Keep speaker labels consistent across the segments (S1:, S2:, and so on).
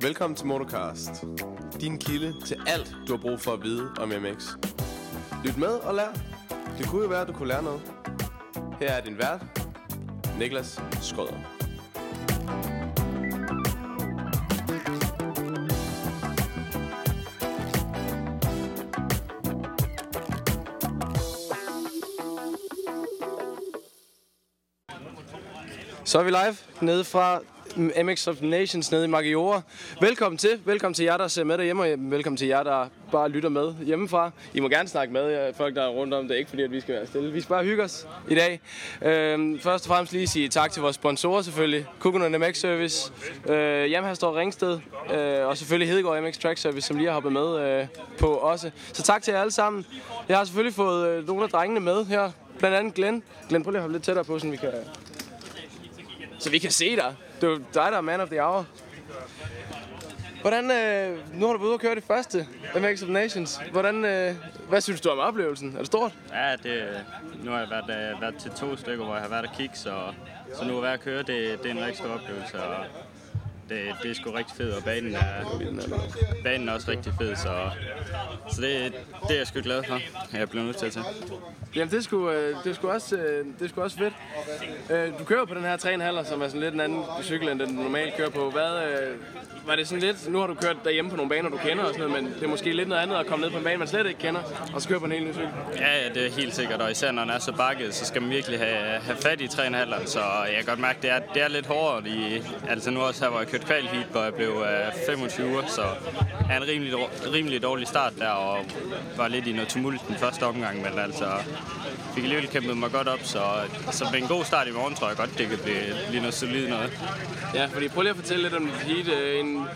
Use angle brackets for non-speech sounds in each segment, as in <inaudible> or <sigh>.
S1: Velkommen til Motocast. Din kilde til alt, du har brug for at vide om MX. Lyt med og lær. Det kunne jo være, at du kunne lære noget. Her er din vært, Niklas Skrøder. Så er vi live nede fra MX of Nations nede i Maggiore. Velkommen til. Velkommen til jer, der ser med derhjemme, og velkommen til jer, der bare lytter med hjemmefra. I må gerne snakke med folk, der er rundt om. Det er ikke fordi, at vi skal være stille. Vi skal bare hygge os i dag. Øhm, først og fremmest lige sige tak til vores sponsorer selvfølgelig. Kukken MX Service, øh, Yamaha står Ringsted, øh, og selvfølgelig Hedegaard MX Track Service, som lige har hoppet med øh, på også. Så tak til jer alle sammen. Jeg har selvfølgelig fået øh, nogle af drengene med her. Blandt andet Glenn. Glenn, prøv lige at hoppe lidt tættere på, så vi kan, så vi kan se dig. Det er dig, der er man of the hour. Hvordan, øh, nu har du været ude og køre det første MX of Nations. Hvordan, øh, hvad synes du om oplevelsen? Er det stort?
S2: Ja, det, nu har jeg været, øh, været til to stykker, hvor jeg har været at kigge, så, så nu at være at køre, det, det er en rigtig stor oplevelse. Og det, det er sgu rigtig fedt, og banen er, banen er også rigtig fed, så, så det, det er jeg sgu glad for, jeg bliver nødt til at tage.
S1: Jamen, det er sgu, øh, det er sgu, også, øh, det er sgu også fedt. Øh, Du kører på den her 3,5, som er sådan lidt en anden cykel, end den du normalt kører på. Hvad, var det sådan lidt, nu har du kørt derhjemme på nogle baner, du kender og sådan noget, men det er måske lidt noget andet at komme ned på en bane, man slet ikke kender, og så køre på en helt ny cykel.
S2: Ja, ja, det er helt sikkert, og især når den er så bakket, så skal man virkelig have, have fat i 3,5'eren, så jeg kan godt mærke, det er, det er lidt hårdere. I, altså nu også her, hvor jeg kørte kval heat, hvor jeg blev øh, 25, så er en rimelig, rimelig dårlig start der, og var lidt i noget tumult den første omgang, men altså fik alligevel kæmpet mig godt op, så, så med en god start i morgen, tror jeg godt, det kan blive, blive noget solid noget.
S1: Ja, fordi prøv lige at fortælle lidt om dit heat. Øh, En,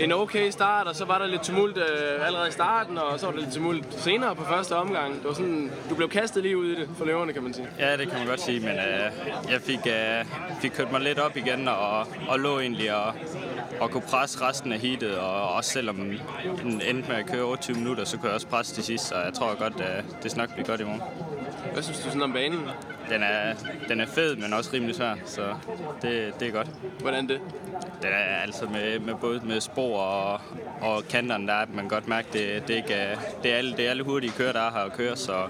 S1: en okay start, og så var der lidt tumult øh, allerede i starten, og så var der lidt tumult senere på første omgang. Det var sådan, du blev kastet lige ud i det for løverne, kan man sige.
S2: Ja, det kan man godt sige, men øh, jeg fik, øh, fik kørt mig lidt op igen og, og lå egentlig og, og kunne presse resten af heatet, og også selvom den endte med at køre 28 minutter, så kunne jeg også presse til sidst, så jeg tror godt, at det skal nok blive godt i morgen.
S1: Hvad synes du sådan om banen?
S2: Den er, den er fed, men også rimelig svær, så det, det er godt.
S1: Hvordan det?
S2: Den er altså med, med både med spor og, og kanterne, der er, man godt mærke, det, det, ikke er, det, er alle, det er alle hurtige kører, der er her at køre, så,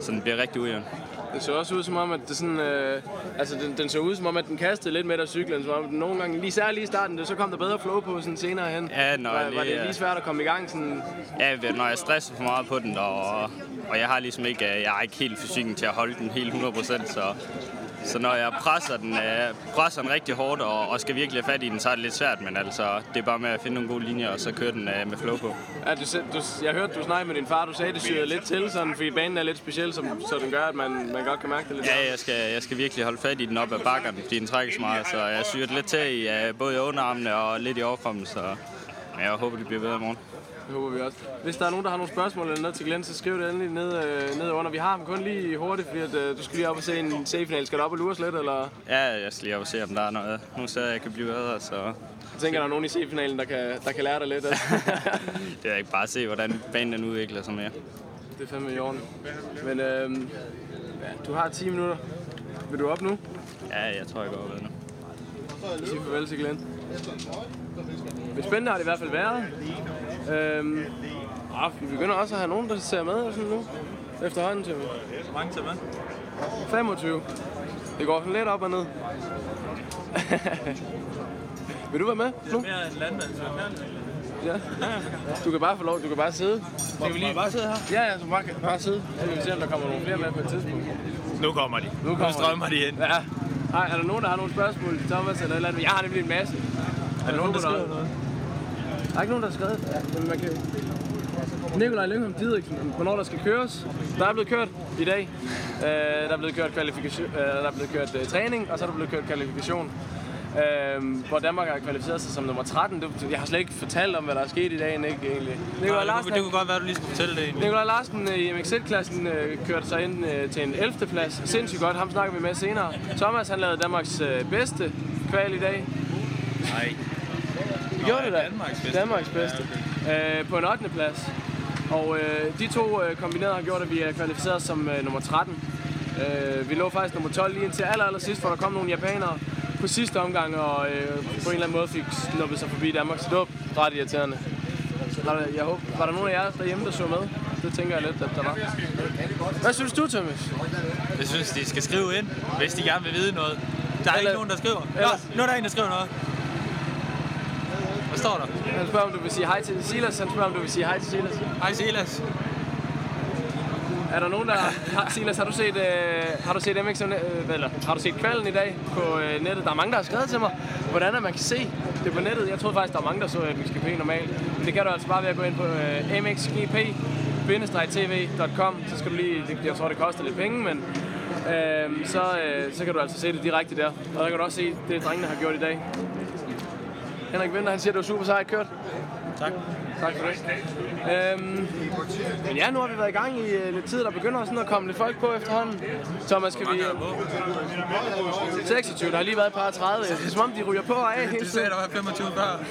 S2: så den bliver rigtig ujævn.
S1: Det så også ud som om, at det sådan, øh, altså den, den så ud som om, at den kastede lidt med der cyklen, som om den nogle gange, lige særligt i starten, det, så kom der bedre flow på sådan senere hen.
S2: Ja, når
S1: var,
S2: jeg
S1: var
S2: lige,
S1: det lige
S2: øh,
S1: svært at komme i gang sådan,
S2: Ja, når jeg stresser for meget på den, og, og jeg har ligesom ikke, jeg har ikke helt fysikken til at holde den helt 100%, så, så når jeg presser den, øh, presser den rigtig hårdt og, og skal virkelig have fat i den, så er det lidt svært, men altså, det er bare med at finde nogle gode linjer, og så køre den øh, med flow på.
S1: Ja, du, du, jeg hørte, du snakkede med din far, du sagde, det syrede lidt til, sådan, fordi banen er lidt speciel, som, så den gør, at man, man godt kan mærke det lidt.
S2: Ja, jeg skal, jeg skal virkelig holde fat i den op ad bakkerne, fordi den trækker så meget, så jeg syrer det lidt til i øh, både i underarmene og lidt i overformen, så men jeg håber, det bliver bedre i morgen.
S1: Det håber vi også. Hvis der er nogen, der har nogle spørgsmål eller noget til Glenn, så skriv det endelig ned, øh, ned under. Vi har dem kun lige hurtigt, fordi at, øh, du skal lige op og se en C-final. Skal du op og lure lidt, eller?
S2: Ja, jeg skal lige op og se, om der er noget, nogle steder, jeg kan blive bedre, så
S1: Jeg tænker, der er nogen i C-finalen, der kan, der kan lære dig lidt. Altså. <laughs>
S2: det er ikke bare at se, hvordan banen den udvikler sig mere.
S1: det er fandme i orden. Men øh, du har 10 minutter. Vil du op nu?
S2: Ja, jeg tror, jeg går op nu.
S1: Sig farvel til Glenn. Men spændende har det i hvert fald været. Øhm, åh, vi begynder også at have nogen, der ser med og sådan nu. Efterhånden til
S3: Hvor mange tager med?
S1: 25. Det går sådan lidt op og ned. <laughs> Vil du være med nu?
S3: Mere en landmand, så
S1: Ja. Du kan bare få lov, du kan bare sidde.
S3: Skal vi lige bare sidde her?
S1: Ja, ja, så bare, bare sidde. Så kan vi se, om der kommer nogle flere med på et tidspunkt.
S3: Nu kommer de.
S1: Nu kommer
S3: nu strømmer de ind.
S1: Ja. Hej, er der nogen, der har nogle spørgsmål til Thomas eller et eller andet? Jeg har nemlig en masse.
S3: Er der nogen, der skriver noget?
S1: Der er ikke nogen, der har skrevet. Ja, men man kan... Nikolaj Lyngholm Didriksen, hvornår der skal køres. Der er blevet kørt i dag. Øh, der er blevet kørt, kvalifikation, øh, der er blevet kørt øh, træning, og så er der blevet kørt kvalifikation. Øh, hvor Danmark har kvalificeret sig som nummer 13. Det, jeg har slet ikke fortalt om, hvad der er sket i dag, ikke egentlig. Nikolaj Larsen,
S3: det, kunne, det kunne godt være, du lige skulle fortælle det egentlig.
S1: Nikolaj Larsen øh, i MX1-klassen øh, kørte sig ind øh, til en 11. plads. Sindssygt godt, ham snakker vi med senere. Thomas han lavede Danmarks øh, bedste kval i dag.
S3: Nej.
S1: Gjorde det da.
S3: Danmarks bedste.
S1: Danmarks bedste. Ja, øh, på en 8. plads. Og øh, de to øh, kombineret har gjort, at vi er kvalificeret som øh, nummer 13. Øh, vi lå faktisk nummer 12 lige indtil aller, aller sidst, hvor der kom nogle japanere på sidste omgang, og øh, på en eller anden måde fik snuppet sig forbi Danmark, så det var ret irriterende. Var der, jeg håber, var der nogen af jer derhjemme, der så med? Det tænker jeg lidt, at der var. Hvad synes du, Thomas?
S3: Jeg synes, de skal skrive ind, hvis de gerne vil vide noget. Der er
S1: Eller-
S3: ikke nogen, der skriver. Nå, nu er der en, der skriver noget. Står der?
S1: Han spørger, om du vil sige hej til Silas. Han spørger, om du vil sige hej til Silas.
S3: Hej Silas.
S1: Er der nogen, der... Har, Silas, har du set, øh, har du set MX, øh, eller har du set kvalden i dag på øh, nettet? Der er mange, der har skrevet til mig, hvordan at man kan se det på nettet. Jeg troede faktisk, der var mange, der så MXGP normalt. Men det kan du altså bare ved at gå ind på øh, mxgp-tv.com. Så skal du lige... Det, jeg tror, det koster lidt penge, men... Øh, så, øh, så kan du altså se det direkte der. Og der kan du også se det, drengene har gjort i dag. Henrik Vinter, han siger, at det var super sejt kørt.
S3: Tak.
S1: Tak for det. Øhm, men ja, nu har vi været i gang i uh, lidt tid. Der begynder sådan at komme lidt folk på efterhånden. Thomas, skal vi...
S3: Mange er der på.
S1: 26, der har lige været et par 30. Det er som om, de ryger på og af hele
S3: Du sagde, der var 25 før.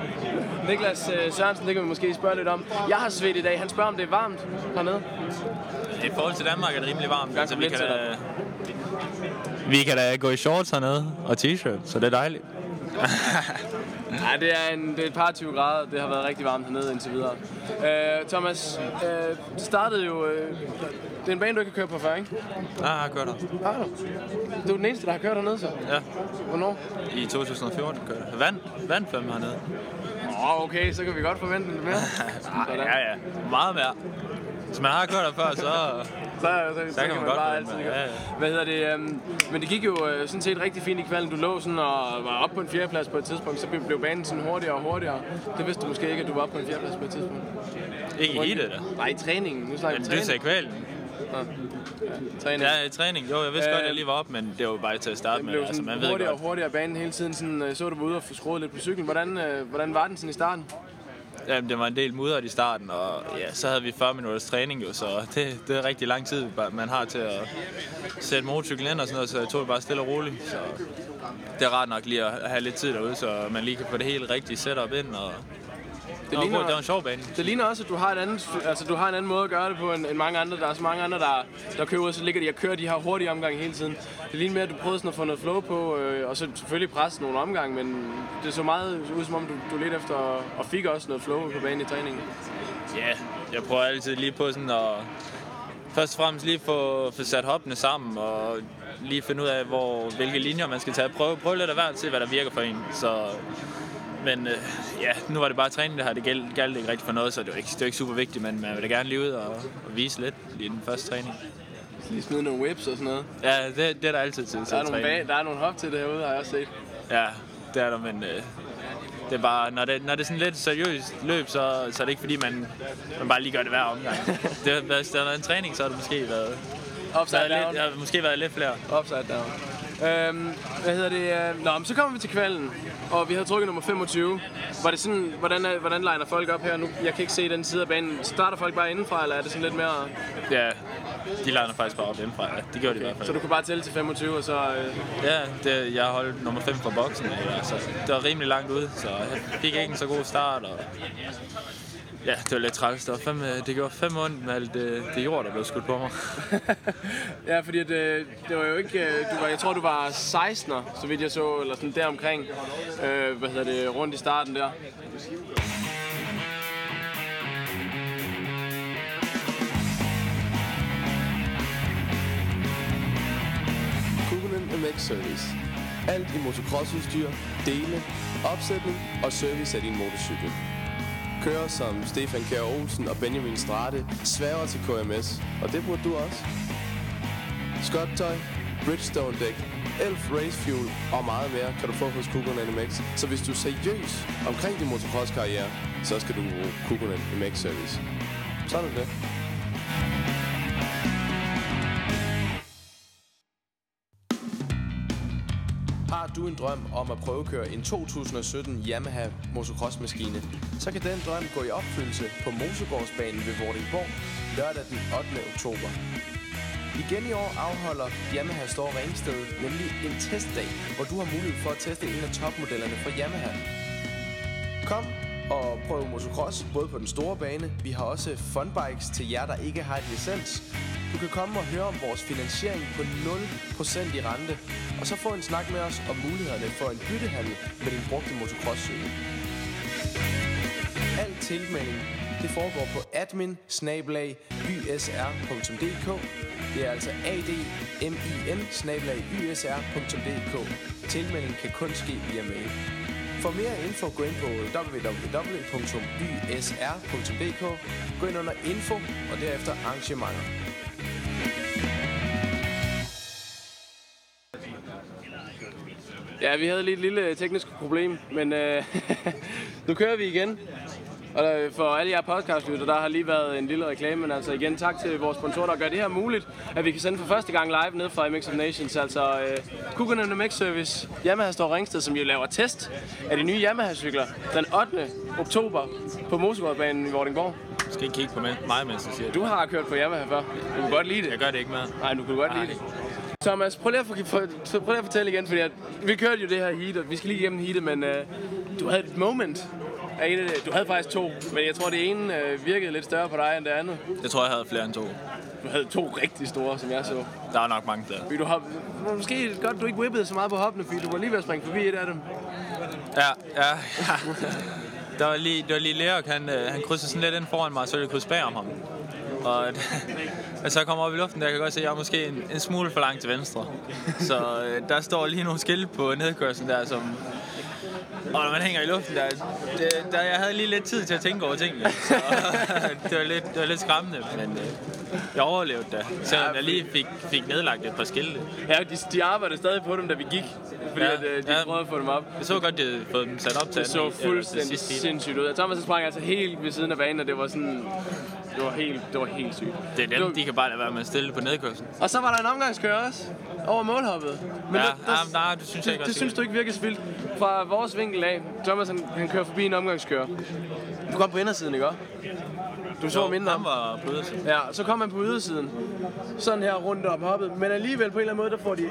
S3: <laughs>
S1: Niklas uh, Sørensen, det kan vi måske spørge lidt om. Jeg har svedt i dag. Han spørger, om det er varmt hernede.
S3: I forhold til Danmark er det rimelig varmt. Altså, vi kan da, vi kan da gå i shorts hernede og t-shirt, så det er dejligt. <laughs>
S1: Nej, det er, en, det er et par 20 grader. Det har været rigtig varmt hernede indtil videre. Uh, Thomas, uh, det startede jo... Uh, det er en bane, du ikke har kørt på før, ikke?
S3: Ja, jeg har kørt her.
S1: Har du? Du er den eneste, der har kørt hernede, så.
S3: Ja,
S1: Hvornår?
S3: i 2014 kørte jeg. Vand, vand fem hernede.
S1: Åh, oh, okay, så kan vi godt forvente lidt mere. <laughs>
S3: Ja, ja. Meget mere. Hvis man har kørt her før, så...
S1: Så, så, så,
S3: kan
S1: kan
S3: man
S1: man
S3: godt
S1: bare altid.
S3: Ja, ja.
S1: Hvad hedder det? Um, men det gik jo uh, sådan set rigtig fint i kvalden. Du lå sådan og var oppe på en fjerdeplads på et tidspunkt, så blev- banen sådan hurtigere og hurtigere. Det vidste du måske ikke, at du var oppe på en fjerdeplads på et tidspunkt.
S3: Ikke i det da.
S1: Nej, i træningen. Nu snakker vi
S3: du sagde
S1: træning.
S3: kvælen.
S1: træning.
S3: Ja, træning. Jo, jeg vidste
S1: Øh,
S3: godt, at jeg lige var op, men det var bare til at starte med. Altså, man ved
S1: hurtigere og
S3: godt.
S1: hurtigere banen hele tiden. Sådan, øh, så du var ude og få skruet lidt på cyklen. Hvordan, øh, hvordan var den sådan i starten?
S3: Jamen, det var en del mudret i starten, og ja, så havde vi 40 minutters træning jo, så det, det er rigtig lang tid, man har til at sætte motorcyklen ind og sådan noget, så jeg tog det bare stille og roligt. Så det er rart nok lige at have lidt tid derude, så man lige kan få det helt rigtige setup ind, og det,
S1: ligner-
S3: var, det var en sjov bane.
S1: Det ligner også, at du har, et andet, altså, du har en anden måde at gøre det på end, end mange andre. Der er så mange andre, der, der kører ud, så ligger de og kører de her hurtige omgange hele tiden. Det ligner mere, at du prøvede sådan at få noget flow på, øh, og så selvfølgelig presse nogle omgange, men det så meget ud, som om du, du lidt efter, og fik også noget flow på banen i træningen.
S3: Ja, jeg prøver altid lige på sådan at først og fremmest lige få, få sat hoppene sammen, og lige finde ud af, hvor, hvilke linjer man skal tage. Prøve, prøve lidt af hvert, se hvad der virker for en. Så, men øh, ja, nu var det bare træning, det her. Det galt, galt ikke rigtig for noget, så det var ikke, det var ikke super vigtigt, men man vil da gerne lige ud og, og vise lidt i den første træning.
S1: Lige smide nogle whips og sådan noget.
S3: Ja, det, det er der altid til.
S1: Der er nogle, bag, der er nogle hop til det herude, har jeg også set.
S3: Ja, det er der, men øh, det er bare, når det, når det er sådan lidt seriøst løb, så, så er det ikke fordi, man, man bare lige gør det hver omgang. <laughs> det, hvis der har været en træning, så har det måske været,
S1: Upside
S3: været
S1: down.
S3: lidt, der har måske været lidt flere.
S1: Upside down. Øhm, hvad hedder det? Nå, men så kommer vi til kvalden, og vi havde trukket nummer 25. Var det sådan, hvordan, er, hvordan liner folk op her nu? Jeg kan ikke se den side af banen. Starter folk bare indenfra, eller er det sådan lidt mere...
S3: Ja, de lander faktisk bare op indfra. Ja, det gjorde de i hvert fald.
S1: Så du kunne bare tælle til 25, og så... Øh,
S3: Ja, det, jeg holdt nummer 5 fra boksen, så det var rimelig langt ude, så jeg fik ikke en så god start. Og ja, det var lidt træls. Det, var fem, øh, det gjorde fem ondt med alt det, det jord, der blev skudt på mig. <laughs>
S1: ja, fordi at, øh, det var jo ikke... Øh, du var, jeg tror, du var 16'er, så vidt jeg så, eller sådan deromkring. Øh, hvad hedder det? Rundt i starten der.
S4: Kukunen MX Service. Alt i motocrossudstyr, dele, opsætning og service af din motorcykel. Kører som Stefan Kjær Olsen og Benjamin Strate sværger til KMS, og det burde du også. Skottøj, Bridgestone dæk, Elf Race Fuel og meget mere kan du få hos Kugon MX. Så hvis du er seriøs omkring din motocross-karriere, så skal du bruge Kugon MX Service. Sådan er det. Har du en drøm om at prøvekøre en 2017 Yamaha motocrossmaskine, så kan den drøm gå i opfyldelse på Mosegårdsbanen ved Vordingborg lørdag den 8. oktober. Igen i år afholder Yamaha Store Ringsted nemlig en testdag, hvor du har mulighed for at teste en af topmodellerne fra Yamaha. Kom og prøv motocross både på den store bane. Vi har også funbikes til jer, der ikke har et licens. Du kan komme og høre om vores finansiering på 0% i rente, og så få en snak med os om mulighederne for en byttehandel med din brugte motocross-cykel. Al tilmelding det foregår på admin Det er altså admin Tilmelding kan kun ske via mail. For mere info gå ind på www.ysr.dk Gå ind under info og derefter arrangementer.
S1: Ja, vi havde lige et lille teknisk problem, men øh, <laughs> nu kører vi igen. Og der, for alle jer podcastlytter, der har lige været en lille reklame, men altså igen tak til vores sponsorer, der gør det her muligt, at vi kan sende for første gang live ned fra MX of Nations, altså øh, Kukunen MX Service, Yamaha står Ringsted, som jo laver test af de nye Yamaha-cykler den 8. oktober på Motorbanen i Vordingborg.
S3: Du skal ikke kigge på mig, mens du siger
S1: Du har kørt på Yamaha før. Du kan godt lide det.
S3: Jeg gør det ikke med.
S1: Nej, du kan godt lide det. Thomas, prøv lige, at, for, prøv lige at fortælle igen, fordi at, vi kørte jo det her heat, og vi skal lige igennem heatet, men øh, du havde et moment. Du havde faktisk to, men jeg tror, det ene øh, virkede lidt større på dig end det andet.
S3: Jeg tror, jeg havde flere end to.
S1: Du havde to rigtig store, som jeg så.
S3: Der er nok mange der.
S1: Du har, måske godt, du ikke whippede så meget på hoppene, fordi du var lige ved at springe forbi et af dem.
S3: Ja, ja, <laughs> ja. Der var lige, det var lige Leok, han, øh, han krydsede sådan lidt ind foran mig, så jeg krydse bag om ham. Og <laughs> at så jeg kommer op i luften, der kan jeg godt se, at jeg er måske en, en smule for langt til venstre. Så øh, der står lige nogle skilte på nedkørslen der, som... Og når man hænger i luften der, det, der jeg havde lige lidt tid til at tænke over tingene. Så <laughs> det var lidt, det var lidt skræmmende, men øh, jeg overlevede det, selvom jeg lige fik, fik nedlagt et par skilte.
S1: Ja, de, de arbejdede stadig på dem, da vi gik, fordi ja, at, øh, de ja, prøvede at få dem op.
S3: Jeg så godt, de havde fået dem sat op til
S1: Det så fuldstændig sindssygt ud. Thomas sprang altså helt ved siden af banen, og det var sådan... Det var helt, det var helt sygt.
S3: Det er dem, de kan bare lade være med at stille på nedkørslen.
S1: Og så var der en omgangskører også over målhoppet.
S3: Men ja, det, der, ja, nej, det synes jeg ikke
S1: Det, det synes du ikke virker så vildt. Fra vores vinkel af, Thomas han, han kører forbi en omgangskører. Du kom på indersiden, ikke Du så
S3: jo,
S1: mindre.
S3: han var på ydersiden.
S1: Ja, så kom han på ydersiden. Sådan her rundt op hoppet. Men alligevel på en eller anden måde, der får de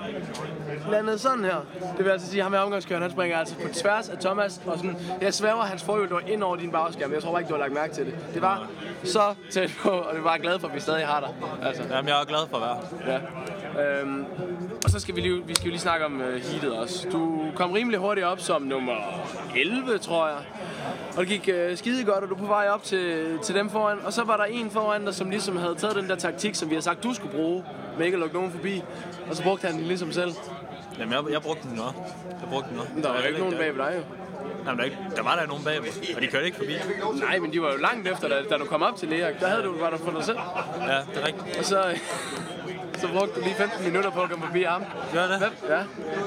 S1: landet sådan her. Det vil altså sige, at ham med omgangskøren, han springer altså på tværs af Thomas. Og sådan, jeg sværger, hans forhjul var ind over din bagskærm. Jeg tror bare ikke, du har lagt mærke til det. Det var så tæt på, og det var glad for, at vi stadig har dig. Altså.
S3: Jamen, jeg er glad for at være
S1: Ja. Øhm, og så skal vi, lige, vi skal jo lige snakke om uh, heatet også. Du kom rimelig hurtigt op som nummer 11, tror jeg. Og det gik uh, skide godt, og du er på vej op til, til dem foran. Og så var der en foran dig, som ligesom havde taget den der taktik, som vi har sagt, du skulle bruge, med ikke at lukke nogen forbi. Og så brugte han den ligesom selv.
S3: Jamen, jeg, jeg brugte den nu. Jeg brugte den nu.
S1: Men der var jo ikke nogen bag ved dig, jo.
S3: Jamen, der, ikke, der var der nogen bagved, og de kørte ikke forbi.
S1: Nej, men de var jo langt efter, da, da du kom op til Leak. Der havde du, var du for dig selv.
S3: Ja, det er rigtigt.
S1: Og så, <laughs> så brugte du lige 15 minutter på at komme forbi ham.
S3: Gør det?
S1: Ja.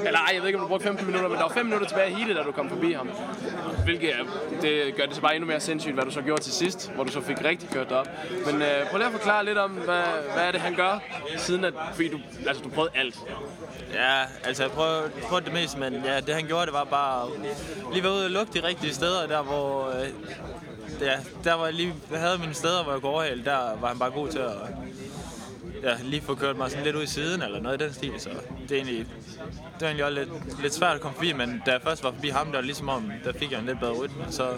S1: Eller ej, jeg ved ikke, om du brugte 15 minutter, men der var 5 minutter tilbage i heatet, da du kom forbi ham. Hvilket er, det gør det så bare endnu mere sindssygt, hvad du så gjorde til sidst, hvor du så fik rigtig kørt dig op. Men øh, prøv lige at forklare lidt om, hvad, hvad er det, han gør, siden at, fordi du, altså, du prøvede alt.
S3: Ja, altså jeg prøvede, prøvede det mest, men ja, det han gjorde, det var bare lige være ude og lukke de rigtige steder, der hvor, øh, ja, der hvor jeg lige havde mine steder, hvor jeg går overhale, der var han bare god til at ja, lige få kørt mig sådan lidt ud i siden, eller noget i den stil, så det er egentlig, det var egentlig også lidt, lidt svært at komme forbi, men da jeg først var forbi ham, der var ligesom om, der fik jeg en lidt bedre rytme, så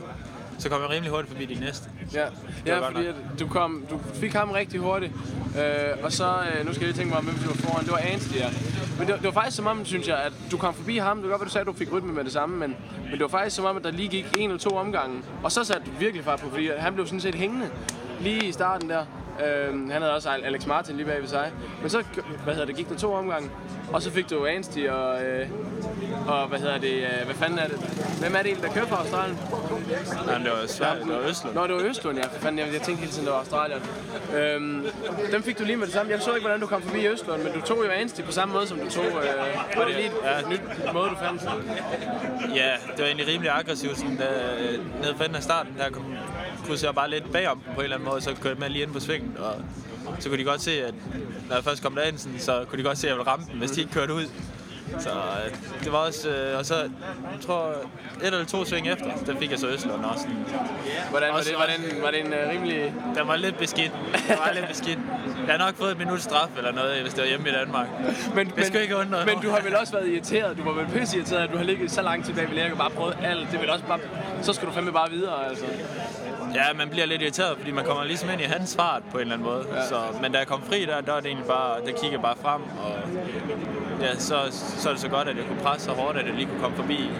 S3: så kom jeg rimelig hurtigt forbi de næste.
S1: Ja, ja fordi at du, kom, du fik ham rigtig hurtigt, øh, og så, øh, nu skal jeg lige tænke mig om, hvem du var foran, det var Anstey, ja. Men det, det, var faktisk som om, synes jeg, at du kom forbi ham, det var godt, du sagde, at du fik rytme med det samme, men, men det var faktisk som om, at der lige gik en eller to omgange, og så satte du virkelig fart på, fordi han blev sådan set hængende lige i starten der. Øh, han havde også Alex Martin lige bag ved sig. Men så hvad hedder det, gik der to omgange, og så fik du Anstey og, øh, og hvad hedder det, øh, hvad fanden er det? Hvem er det egentlig, der kører fra Australien?
S3: Nej, det var Sverige, det var Østlund.
S1: Nå, det var Østlund, ja. For fanden, jeg, jeg tænkte hele tiden, det var Australien. Øhm, dem fik du lige med det samme. Jeg så ikke, hvordan du kom forbi Østlund, men du tog jo Anstey på samme måde, som du tog. Øh, var det lige et nyt måde, du fandt?
S3: Ja, det var egentlig rimelig aggressivt. Sådan, da, nede af starten, der kom, krydsede jeg bare lidt bagom på en eller anden måde, så kørte med lige ind på svingen. Og så kunne de godt se, at når jeg først kom derind, sådan, så kunne de godt se, at jeg ville ramme den, hvis de ikke kørte ud. Så øh, det var også, øh, og så, jeg tror, et eller to sving efter, der fik jeg så Østlund også.
S1: Hvordan var det, var den, var det en uh, rimelig...
S3: Den var lidt beskidt. Den var lidt beskidt. Jeg har nok fået et minut straf eller noget, hvis det var hjemme i Danmark.
S1: Men,
S3: det
S1: men,
S3: skal ikke undre
S1: Men du har vel også været irriteret. Du var vel pisse irriteret, at du har ligget så langt tilbage ved Lærke og bare prøvet alt. Det vil også bare... Så skal du fandme bare videre, altså.
S3: Ja, man bliver lidt irriteret, fordi man kommer ligesom ind i hans fart på en eller anden måde. Ja. Så, men da jeg kom fri der, der var det egentlig bare, der kiggede jeg bare frem, og ja, så, så er det så godt, at jeg kunne presse så hårdt, at jeg lige kunne komme forbi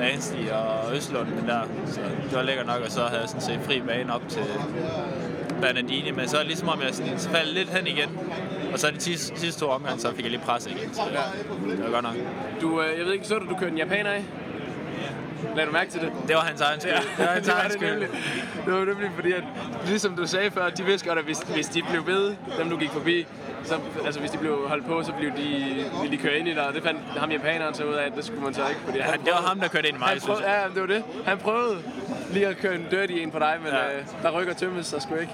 S3: Anstig og Østlund der. Så det var lækkert nok, og så havde jeg sådan set fri bane op til Bernardini, men så er det ligesom om jeg sådan, så faldt lidt hen igen. Og så de sidste, sidste to omgange, så fik jeg lige pres igen. Så det var godt nok.
S1: Du, øh, jeg ved ikke, så du, du kørte en japaner af? Lad du mærke til det?
S3: Det var hans egen skyld.
S1: Ja,
S3: det var hans
S1: det
S3: egen
S1: det
S3: skyld.
S1: nemlig. Det var nemlig fordi, at ligesom du sagde før, de vidste godt, at hvis, hvis de blev ved, dem du gik forbi, så, altså hvis de blev holdt på, så blev de, ville de køre ind i dig, og det fandt ham japaneren så ud af, at det skulle man så ikke. Fordi
S3: Ja, det var ham, der kørte ind i mig, synes jeg.
S1: Ja, det var det. Han prøvede lige at køre en dirty en på dig, men
S3: Ja.
S1: øh, der rykker tømmes så sgu ikke.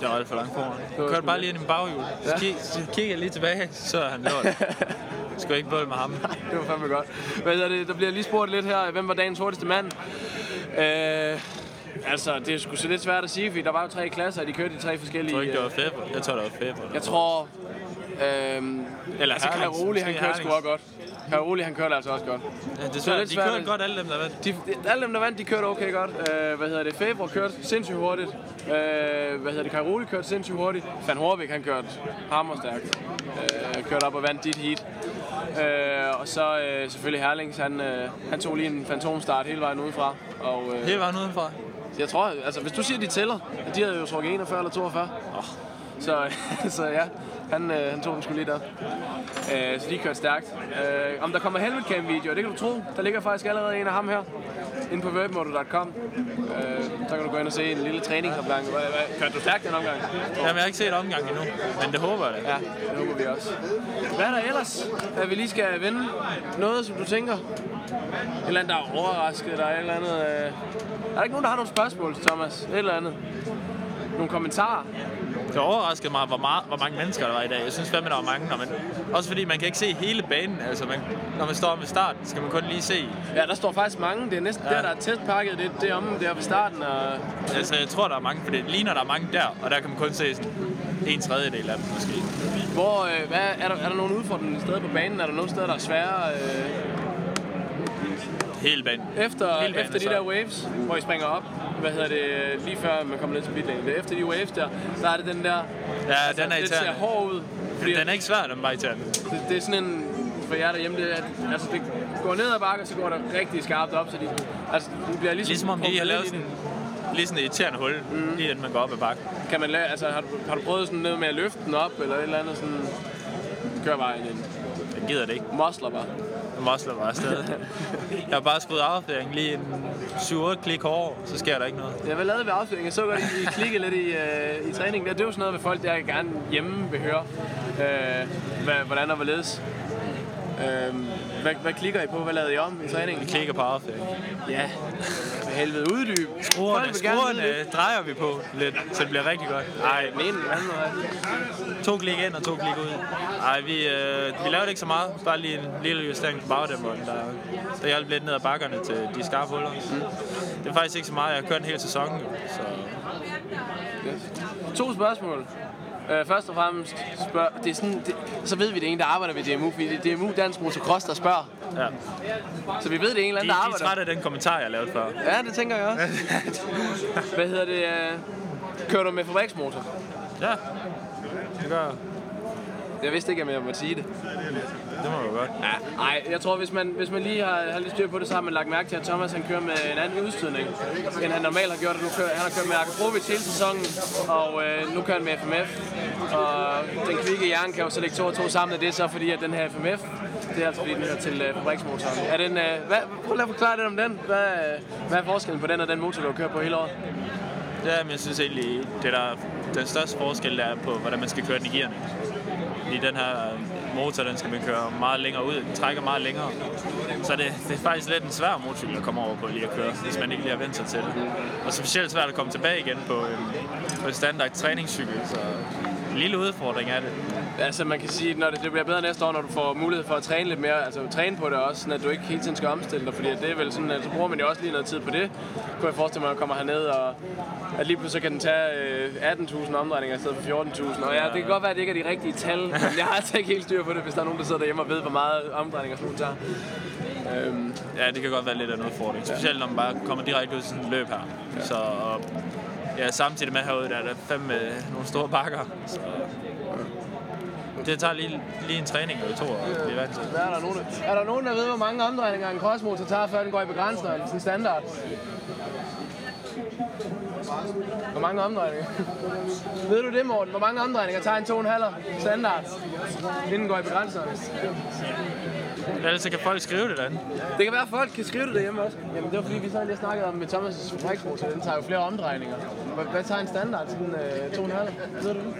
S3: Det var alt for langt foran. kørte bare
S1: det.
S3: lige ind i min baghjul. Så,
S1: Ja.
S3: kig, så kigger jeg lige tilbage, så er han lort. <laughs> Skal ikke bølle med ham.
S1: Det var fandme godt. Hvad hedder det? Der bliver lige spurgt lidt her, hvem var dagens hurtigste mand? Øh, altså, det er sgu så lidt svært at sige, fordi der var jo tre klasser, og de kørte i tre forskellige...
S3: Jeg tror ikke, det var
S1: øh,
S3: Feber. Jeg tror, det var Feber.
S1: Jeg tror... Øhm,
S3: Eller
S1: altså. Karoli, han kørte sgu også godt. Karoli, han kørte altså også godt.
S3: Ja, det er svært. De kørte godt alle dem, der vandt.
S1: De, de, alle dem, der vandt, de kørte okay godt. Øh, hvad hedder det? Fabre kørte sindssygt hurtigt. Øh, hvad hedder det? Karoli kørte sindssygt hurtigt. Van Horvik, han kørte hammerstærkt. Øh, kørte op og vandt dit heat. Øh, og så øh, selvfølgelig Herlings, han, øh, han tog lige en fantomstart hele vejen udefra. Og, øh,
S3: Hele vejen udenfor.
S1: jeg tror, altså hvis du siger, de tæller, at de havde jo trukket 41 eller 42. Oh. Så, <laughs> så ja, han, øh, han tog den sgu lige der. Øh, så de kørte stærkt. Øh, om der kommer helmet cam videoer, det kan du tro. Der ligger faktisk allerede en af ham her. Inde på webmoto.com. Øh, så kan du gå ind og se en lille træningsopgang. Kørte du stærkt den omgang?
S3: Jamen, jeg har ikke set omgang endnu, men det håber jeg da.
S1: Ja, det håber vi også. Hvad er der ellers, at vi lige skal vende? Noget, som du tænker? Et eller andet, der er overrasket dig? Et eller andet, øh... Er der ikke nogen, der har nogle spørgsmål til Thomas? Et eller andet? Nogle kommentarer?
S3: Det overraskede mig, hvor, meget, hvor mange mennesker der var i dag. Jeg synes fandme, der var mange. Når man, også fordi man kan ikke se hele banen. Altså, man, når man står ved starten, skal man kun lige se.
S1: Ja, der står faktisk mange. Det er næsten
S3: Ja.
S1: der, der er testpakket. Det, det er om der ved starten. Og...
S3: Altså, jeg tror, der er mange, for det ligner, der er mange der, og der kan man kun se sådan en tredjedel af dem måske.
S1: Hvor, øh, hvad, er, der, er der nogle udfordrende steder på banen? Er der nogle steder, der er svære? Øh,
S3: Hele banen.
S1: efter,
S3: Hele banen
S1: efter de
S3: er
S1: der
S3: så-
S1: waves, hvor I springer op, hvad hedder det, lige før man kommer ned til pitlane. Det er efter de waves der, der er det den der,
S3: Ja, den er
S1: det ser
S3: irriterende.
S1: hård ud. Fordi
S3: Den er ikke svær, den var irriterende.
S1: det, det, er sådan en, for jer derhjemme, det, er, at, altså det går ned ad bakken, så går der rigtig skarpt op, så de, altså, de bliver ligesom,
S3: Ligesom om de har lavet
S1: i
S3: sådan lige sådan et irriterende hul, mm. lige inden man går op ad bakken.
S1: den. Kan man lave, altså, har, du, har du prøvet sådan noget med at løfte den op, eller et eller andet sådan, kør vejen ind.
S3: Jeg gider det ikke.
S1: Mosler bare.
S3: Mosler bare afsted. jeg har bare skruet affæring lige en 7-8 klik over, så sker der ikke noget.
S1: Jeg vil lade ved afsløringen. Jeg så godt, I, I klikkede lidt i, øh, i træningen. Der. Det er jo sådan noget, hvad folk der gerne hjemme vil høre. Øh, hvad, hvordan og hvorledes. Øh, hvad, hvad klikker I på? Hvad lavede I om i træningen?
S3: Vi klikker på affæring.
S1: Ja, for helvede uddyb.
S3: Skruerne, skruerne drejer vi på lidt, så det bliver rigtig godt.
S1: Nej, eller anden.
S3: To klik ind og to klik ud. Ej, vi, øh, vi lavede ikke så meget. Bare lige en lille justering på bagdæmmeren, der, der hjalp lidt ned ad bakkerne til de skarpe huller. Mm. Det er faktisk ikke så meget. Jeg har kørt en hel sæson, så
S1: To spørgsmål. Øh, først og fremmest, spørg, det er sådan, det, så ved vi, det er en, der arbejder ved DMU, fordi det er DMU Dansk Motocross, der spørger.
S3: ja.
S1: Så vi ved, det er en eller
S3: De,
S1: anden,
S3: de
S1: der
S3: er
S1: arbejder.
S3: trætte af den kommentar, jeg lavede før.
S1: Ja, det tænker jeg også. <laughs> Hvad hedder det? Øh, kører du med fabriksmotor?
S3: Ja, det gør jeg.
S1: Jeg vidste ikke, om jeg måtte sige det.
S3: Det må du godt.
S1: Ja, nej, jeg tror, hvis man, hvis man lige har, har lidt styr på det, så har man lagt mærke til, at Thomas han kører med en anden udstødning, end han normalt har gjort. Nu kører, han har kørt med Akropovic hele sæsonen, og øh, nu kører han med FMF. Og den kvikke jern kan jo så lægge to og to sammen, og det er så fordi, at den her FMF, det er altså fordi, den hører til øh, fabriksmotoren. Er den, øh, hvad, prøv lige at forklare lidt om den. Hvad, øh, hvad er forskellen på den og den motor, du kører på hele året?
S3: Ja, men jeg synes egentlig, det der, den største forskel der er på, hvordan man skal køre den i gearne. Fordi den her øh, motor, den skal man køre meget længere ud. Den trækker meget længere. Så det, det er faktisk lidt en svær motorcykel at komme over på lige at køre, hvis man ikke lige har vendt sig til det. Og specielt svært at komme tilbage igen på en, på en standard træningscykel. Så en lille udfordring er det.
S1: Altså man kan sige, at når det, det bliver bedre næste år, når du får mulighed for at træne lidt mere, altså træne på det også, sådan at du ikke hele tiden skal omstille dig, fordi det er vel sådan, at så bruger man jo også lige noget tid på det. Kunne jeg forestille mig, at kommer herned, og at lige pludselig kan den tage øh, 18.000 omdrejninger i stedet for 14.000. Og ja, det kan godt være, at det ikke er de rigtige tal, <laughs> men jeg har altså ikke helt styr på det, hvis der er nogen, der sidder derhjemme og ved, hvor meget omdrejninger sådan tager. Øhm,
S3: Ja, det kan godt være lidt af en udfordring. Specielt når man bare kommer direkte ud til sådan et løb her. Så og, ja, samtidig med herude, der er der fem øh, nogle store bakker. Så, øh, det tager lige, lige en træning eller to at blive vant til.
S1: er, der nogen, er der nogen, der ved, hvor mange omdrejninger en crossmotor tager, før den går i begrænseren? Sådan standard. Hvor mange omdrejninger? <laughs> ved du det, Morten? Hvor mange omdrejninger tager en 2,5 standard, inden den går i begrænseren?
S3: Ellers så kan folk skrive det derinde.
S1: Det kan være, at folk kan skrive det derhjemme også. Jamen, det var fordi, vi så lige snakkede om med Thomas' fabriksmotor. Den tager jo flere omdrejninger. Hvad, hvad tager en standard til den øh, 2,5? Ved du det?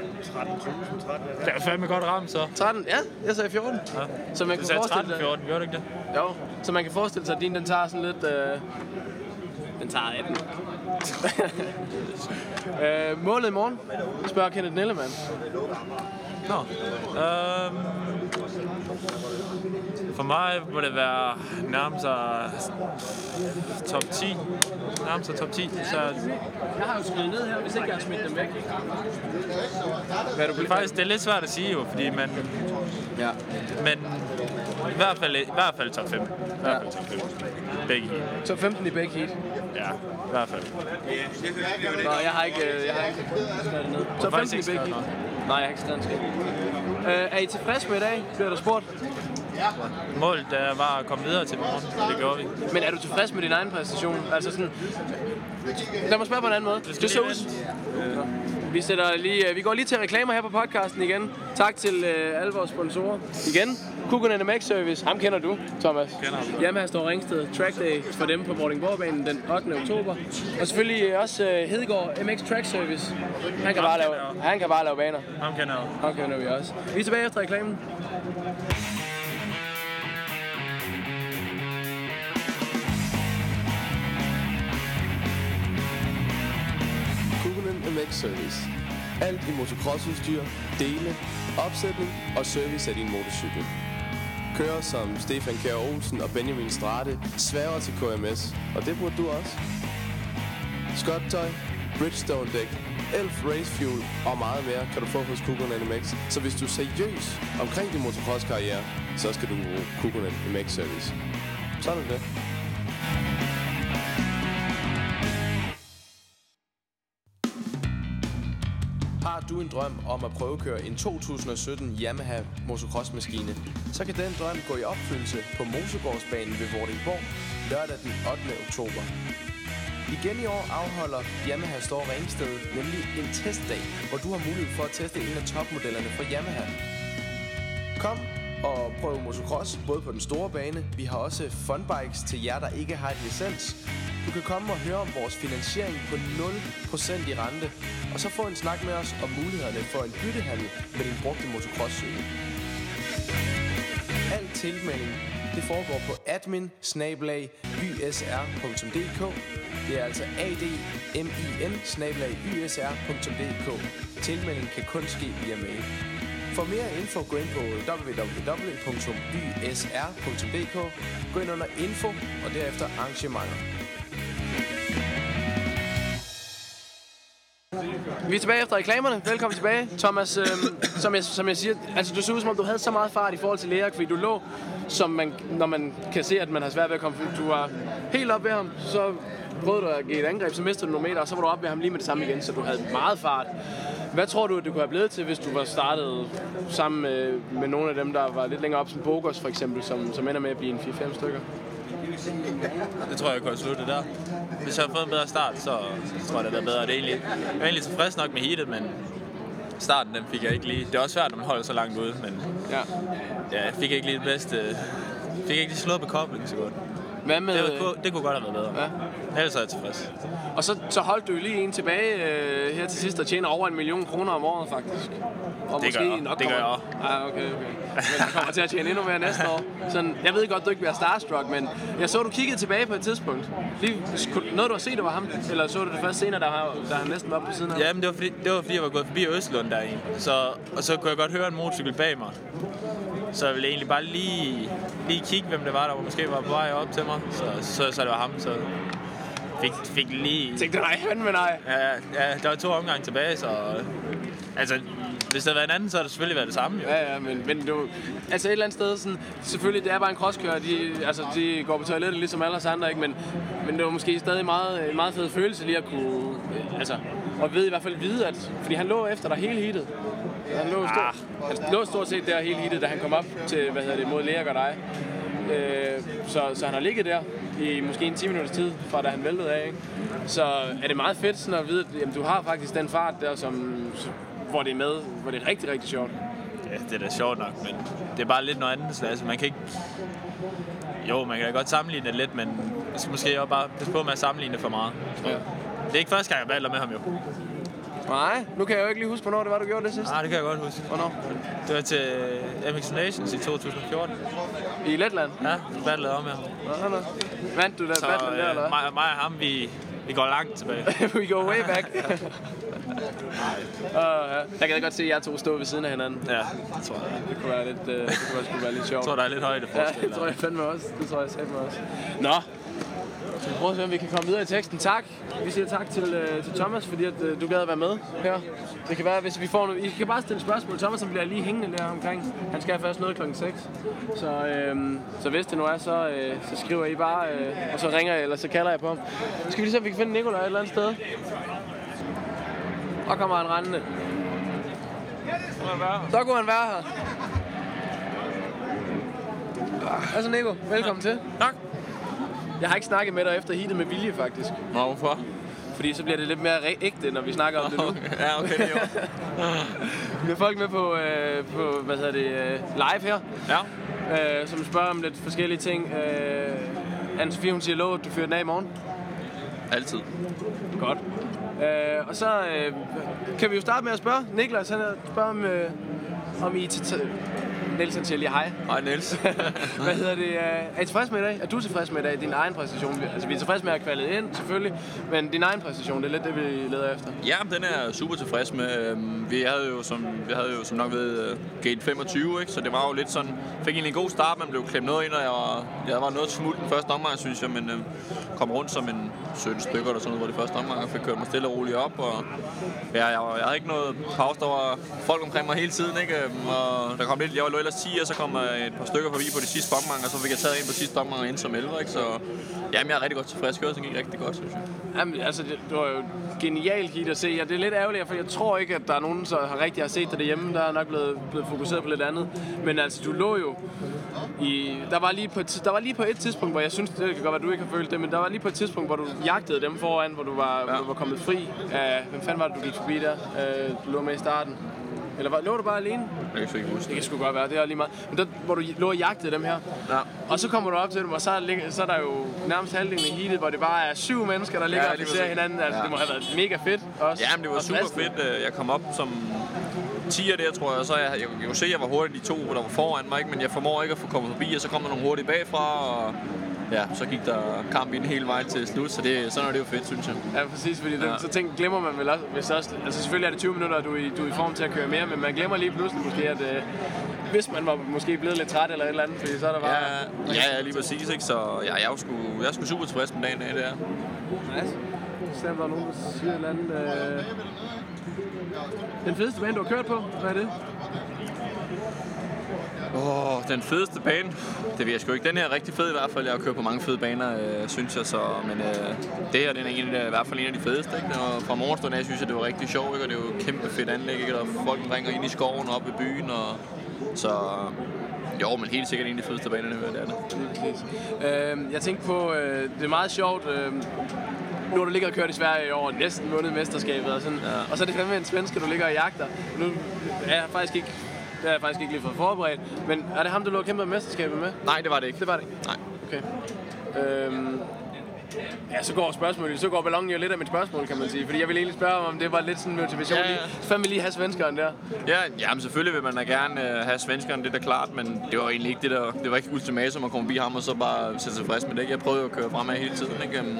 S3: Det er fandme godt ramt, så.
S1: 13? Ja, jeg sagde 14.
S3: Ja.
S1: Så man
S3: Du
S1: kan
S3: sagde
S1: forestille
S3: 13,
S1: sig...
S3: 14, gjorde du ikke det?
S1: Jo, så man kan forestille sig, at din den tager sådan lidt... Øh... Den tager 18. <laughs> øh, målet i morgen, spørger Kenneth Nellemann.
S3: Nå. Øhm, for mig må det være nærmest sig top 10. Nærmest sig top 10. Så
S1: Jeg har jo skrevet ned her, hvis ikke jeg har smidt dem væk. Hvad er du
S3: det er faktisk det er lidt svært at sige jo, fordi man,
S1: Ja.
S3: men i hvert fald, i hvert fald top 5. I hvert fald top 5. Begge heat.
S1: Så 15 i begge heat.
S3: Ja, i hvert fald.
S1: Nå, jeg har ikke, øh, jeg har ikke skrevet det ned.
S3: Faktisk
S1: 15 i begge heat. Nej, jeg har ikke skrevet. Øh, er I tilfredse med i dag, bliver der spurgt?
S3: Målet der var at komme videre til morgen, og det gjorde vi.
S1: Men er du tilfreds med din egen præstation? Altså sådan... Lad mig spørge på en anden måde. Det så ud... Vi, sætter lige, øh, vi går lige til reklamer her på podcasten igen. Tak til øh, alle vores sponsorer. Igen, Kukken NMX Service. Ham kender du, Thomas.
S3: Kender ham.
S1: Jamen, her står Ringsted Track Day for dem på Vordingborgbanen den 8. oktober. Og selvfølgelig øh, også øh, Hedegaard MX Track Service. Han kan, bare lave, han kan bare lave baner.
S3: Ham kender jeg.
S1: Ham kender vi også. Vi er tilbage efter reklamen.
S4: Kukunen Service. Alt i motocrossudstyr, dele, opsætning og service af din motorcykel. Kører som Stefan Kjær Olsen og Benjamin Strate sværger til KMS, og det burde du også. Skottøj, Bridgestone dæk, Elf Race Fuel og meget mere kan du få hos Kukunen MX. Så hvis du er seriøs omkring din motocross-karriere, så skal du bruge Kukunen MX Service. Sådan er det. Du en drøm om at prøvekøre en 2017 Yamaha motocross-maskine, så kan den drøm gå i opfyldelse på Mosegårdsbanen ved Vordingborg lørdag den 8. oktober. Igen i år afholder Yamaha Store Ringsted nemlig en testdag, hvor du har mulighed for at teste en af topmodellerne fra Yamaha. Kom og prøv motocross både på den store bane. Vi har også funbikes til jer, der ikke har et licens. Du kan komme og høre om vores finansiering på 0% i rente, og så få en snak med os om mulighederne for en byttehandel med din brugte motocross Al tilmelding det foregår på admin Det er altså admin ysr.dk. Tilmelding kan kun ske via mail. For mere info, gå ind på www.ysr.dk. Gå ind under info og derefter arrangementer.
S1: Vi er tilbage efter reklamerne. Velkommen tilbage. Thomas, øhm, som, jeg, som jeg siger, altså du så ud som om du havde så meget fart i forhold til Leak, fordi du lå, som man, når man kan se, at man har svært ved at komme Du var helt op ved ham, så prøvede du at give et angreb, så mistede du nogle meter, og så var du op ved ham lige med det samme igen, så du havde meget fart. Hvad tror du, at det kunne have blevet til, hvis du var startet sammen med, med nogle af dem, der var lidt længere op, som Bogos for eksempel, som, som ender med at blive en 4-5 stykker?
S3: Det tror jeg, jeg kunne have sluttet der. Hvis jeg havde fået en bedre start, så tror jeg, det havde bedre. Det er egentlig, jeg er egentlig tilfreds nok med heatet, men starten den fik jeg ikke lige. Det er også svært, når man holder så langt ude, men
S1: Ja.
S3: ja, jeg fik ikke lige det bedste. Fik ikke lige slået på koblingen så godt.
S1: Hvad med,
S3: Det, var, det kunne godt have været bedre.
S1: Ja.
S3: Ellers er jeg tilfreds.
S1: Og så, så holdt du lige en tilbage øh, her til sidst og tjener over en million kroner om året faktisk. Og
S3: Det gør jeg.
S1: nok
S3: Det gør
S1: kommer... Ja, okay, okay. Men du kommer til at tjene endnu mere næste år. Sådan, jeg ved godt, du ikke bliver starstruck, men jeg så, du kiggede tilbage på et tidspunkt. Lige, noget du har set, det var ham? Eller så du det først senere, der, der han næsten var på siden af?
S3: Ja, men det var, fordi, det var fordi, jeg var gået forbi Østlund der en. Så, og så kunne jeg godt høre en motorcykel bag mig. Så jeg ville egentlig bare lige, lige kigge, hvem det var, der måske var på vej op til mig. Så, så, så det var ham, så fik, fik lige...
S1: Tænkte nej, han med nej.
S3: Ja, ja, der var to omgange tilbage, så... Altså, Hvis det havde været en anden, så havde det selvfølgelig været det samme. Jo.
S1: Ja, ja, men, men du, altså et eller andet sted, sådan, selvfølgelig, det er bare en crosskører, de, altså, de går på toilettet ligesom alle os andre, ikke? Men, men det var måske stadig meget, en meget fed følelse lige at kunne, altså, og ved i hvert fald vide, at, fordi han lå efter dig hele heatet. Han lå, stort, han lå stort set der hele heatet, da han kom op til, hvad hedder det, mod Lea og dig. Øh, så, så han har ligget der i måske en 10 minutters tid, fra da han væltede af. Ikke? Så er det meget fedt sådan at vide, at jamen, du har faktisk den fart der, som, hvor det er med, hvor det er rigtig, rigtig sjovt.
S3: Ja, det er da sjovt nok, men det er bare lidt noget andet. Så, altså, man kan ikke... Jo, man kan da godt sammenligne det lidt, men man skal måske også bare passe på med at sammenligne det for meget.
S1: Ja.
S3: Det er ikke første gang, jeg battler med ham jo.
S1: Nej, nu kan jeg jo ikke lige huske, hvornår det var, du gjorde det sidst.
S3: Nej, det kan jeg godt huske.
S1: Hvornår?
S3: Det var til MX Nations i 2014.
S1: I Letland?
S3: Ja, så battlede med ham.
S1: Nå, nå. Vandt du der battlen der, eller
S3: øh, mig, mig og ham, vi, vi går langt tilbage. <laughs>
S1: We go way back. uh, ja. Der kan jeg godt se, at jeg to stå ved siden af hinanden.
S3: Ja, det tror jeg.
S1: Det kunne være lidt, uh, det kunne være, være lidt sjovt.
S3: Jeg tror, der er lidt højde
S1: Ja,
S3: forskel.
S1: det tror jeg fandme også. Det tror jeg fandme også. Nå. Så vi prøver at se, om vi kan komme videre i teksten. Tak. Vi siger tak til, uh, til Thomas, fordi at, uh, du gad at være med her. Det kan være, hvis vi får noget... I kan bare stille spørgsmål. Thomas bliver lige hængende der omkring. Han skal først noget klokken 6. Så, øhm, så hvis det nu er, så, øh, så skriver I bare, øh, og så ringer jeg, eller så kalder jeg på ham. Så skal vi lige se, om vi kan finde Nikolaj et eller andet sted. Og kommer han rendende. Så kunne han være her. Altså Nico, velkommen til.
S3: Tak.
S1: Jeg har ikke snakket med dig efter heatet med vilje, faktisk.
S3: Nå, hvorfor?
S1: Fordi så bliver det lidt mere re- ægte, når vi snakker om det nu. <laughs>
S3: ja, okay, det jo. <laughs>
S1: Vi har folk med på, øh, på hvad hedder det, øh, live her,
S3: Ja.
S1: øh, som spørger om lidt forskellige ting. Øh, Anne-Sophie, hun siger, lov, at du fyrer den af i morgen.
S3: Altid.
S1: Godt. Øh, og så øh, kan vi jo starte med at spørge. Niklas, han spørger om, øh, om I... Niels, siger lige hej.
S3: Hej, Niels. <laughs>
S1: Hvad hedder det? øh, Er I tilfreds med i dag? Er du tilfreds med i dag? Din egen præstation? Altså, vi er tilfredse med at have kvalet ind, selvfølgelig. Men din egen præstation, det er lidt det, vi leder efter.
S5: Ja, den er jeg super tilfreds med. Øhm, Vi havde jo som, vi havde jo som nok ved uh, gate 25, ikke? så det var jo lidt sådan... Fik egentlig en god start, man blev klemt noget ind, og jeg var, jeg var noget smut den første omgang, synes jeg, men uh, kom rundt som en 17 stykker eller sådan noget, hvor det første omgang, og fik kørt mig stille og roligt op, og ja, jeg, var- jeg havde ikke noget pause, der var folk omkring mig hele tiden, ikke? Øhm, og der kom lidt, jeg var ellers 10, og så kom der et par stykker forbi på de sidste omgang, og så fik jeg taget ind på sidste omgang og ind som 11, ikke? Så jamen, jeg er rigtig godt tilfreds. Kørselen gik rigtig godt, synes jeg.
S1: Jamen, altså, det, det var jo genialt heat at se. Ja, det er lidt ærgerligt, for jeg tror ikke, at der er nogen, der har rigtig har set det derhjemme. Der er nok blevet, blevet fokuseret på lidt andet. Men altså, du lå jo i... Der var, lige på, der var lige på et tidspunkt, hvor jeg synes, det kan godt være, du ikke har følt det, men der var lige på et tidspunkt, hvor du jagtede dem foran, hvor du var, ja. hvor du var kommet fri. af hvem fanden var det, du gik forbi der? Øh, du lå med i starten. Eller var, lå du bare alene?
S5: Jeg kan ikke huske
S1: Det kan sgu godt være, det er lige meget. Men der, hvor du lå og jagtede dem her.
S5: Ja.
S1: Og så kommer du op til dem, og så er, så er der jo nærmest halvdelen af heatet, hvor det bare er syv mennesker, der ligger
S5: Ja,
S1: og
S5: præcis.
S1: hinanden. Altså,
S5: Ja.
S1: det må have været mega fedt også.
S5: Ja, men det var super
S1: fristende.
S5: fedt. Øh, Jeg kom op som 10'er der, tror jeg, så jeg, jeg, jeg kunne se, at jeg var hurtig de to, der var foran mig, ikke? men jeg formår ikke at få kommet forbi, og så kom der nogle hurtigt bagfra, og ja, så gik der kamp ind hele vejen til slut, så det, sådan er det jo fedt, synes jeg.
S1: Ja, præcis, fordi ja. Det, så tænker, glemmer man vel også, hvis også, altså selvfølgelig er det 20 minutter, og du er, i, du er i form til at køre mere, men man glemmer lige pludselig måske, at øh, hvis man var måske blevet lidt træt eller et eller andet, fordi så er der bare...
S5: Ja, ja, ja lige præcis, ikke? så ja, jeg, er sgu, jeg er sgu super tilfreds med dagen af, det er.
S1: Nice. Er der nogen, der siger et eller andet... Øh... Den fedeste bane, du har kørt på, hvad er det?
S5: Åh, oh, den fedeste bane, det ved jeg sgu ikke. Den her er rigtig fed i hvert fald. Jeg har kørt på mange fede baner, øh, synes jeg. Så, men øh, det her den er en, i hvert fald en af de fedeste. Ikke? Og fra morgenstunden af synes jeg, det var rigtig sjovt. Ikke? Og det er jo et kæmpe fedt anlæg. Ikke? Og folk ringer ind i skoven og op i byen. Og, så jo, men helt sikkert en af de fedeste baner, det er det.
S1: Øh, jeg tænkte på, øh, det er meget sjovt, øh, nu har du ligget og kørt i Sverige i år, næsten vundet mesterskabet og sådan, ja. og så er det fandme en svensker, du ligger og jagter. Nu er jeg faktisk ikke, det har jeg faktisk ikke lige fået forberedt, men er det ham, du lå og kæmper mesterskabet med?
S5: Nej, det var det ikke.
S1: Det var det ikke?
S5: Nej.
S1: Okay. Øhm, ja, så går spørgsmålet, så går ballonen jo lidt af mit spørgsmål, kan man sige. Fordi jeg ville egentlig spørge om det var lidt sådan en motivation.
S5: Ja, ja.
S1: Fandme lige have svenskeren der.
S5: Ja, jamen selvfølgelig vil man da gerne øh, have svenskerne, det er da klart, men det var egentlig ikke det der, det var ikke ultimatum at komme forbi ham og så bare sætte sig tilfreds med det. ikke? Jeg prøvede jo at køre fremad hele tiden, ikke? Øhm,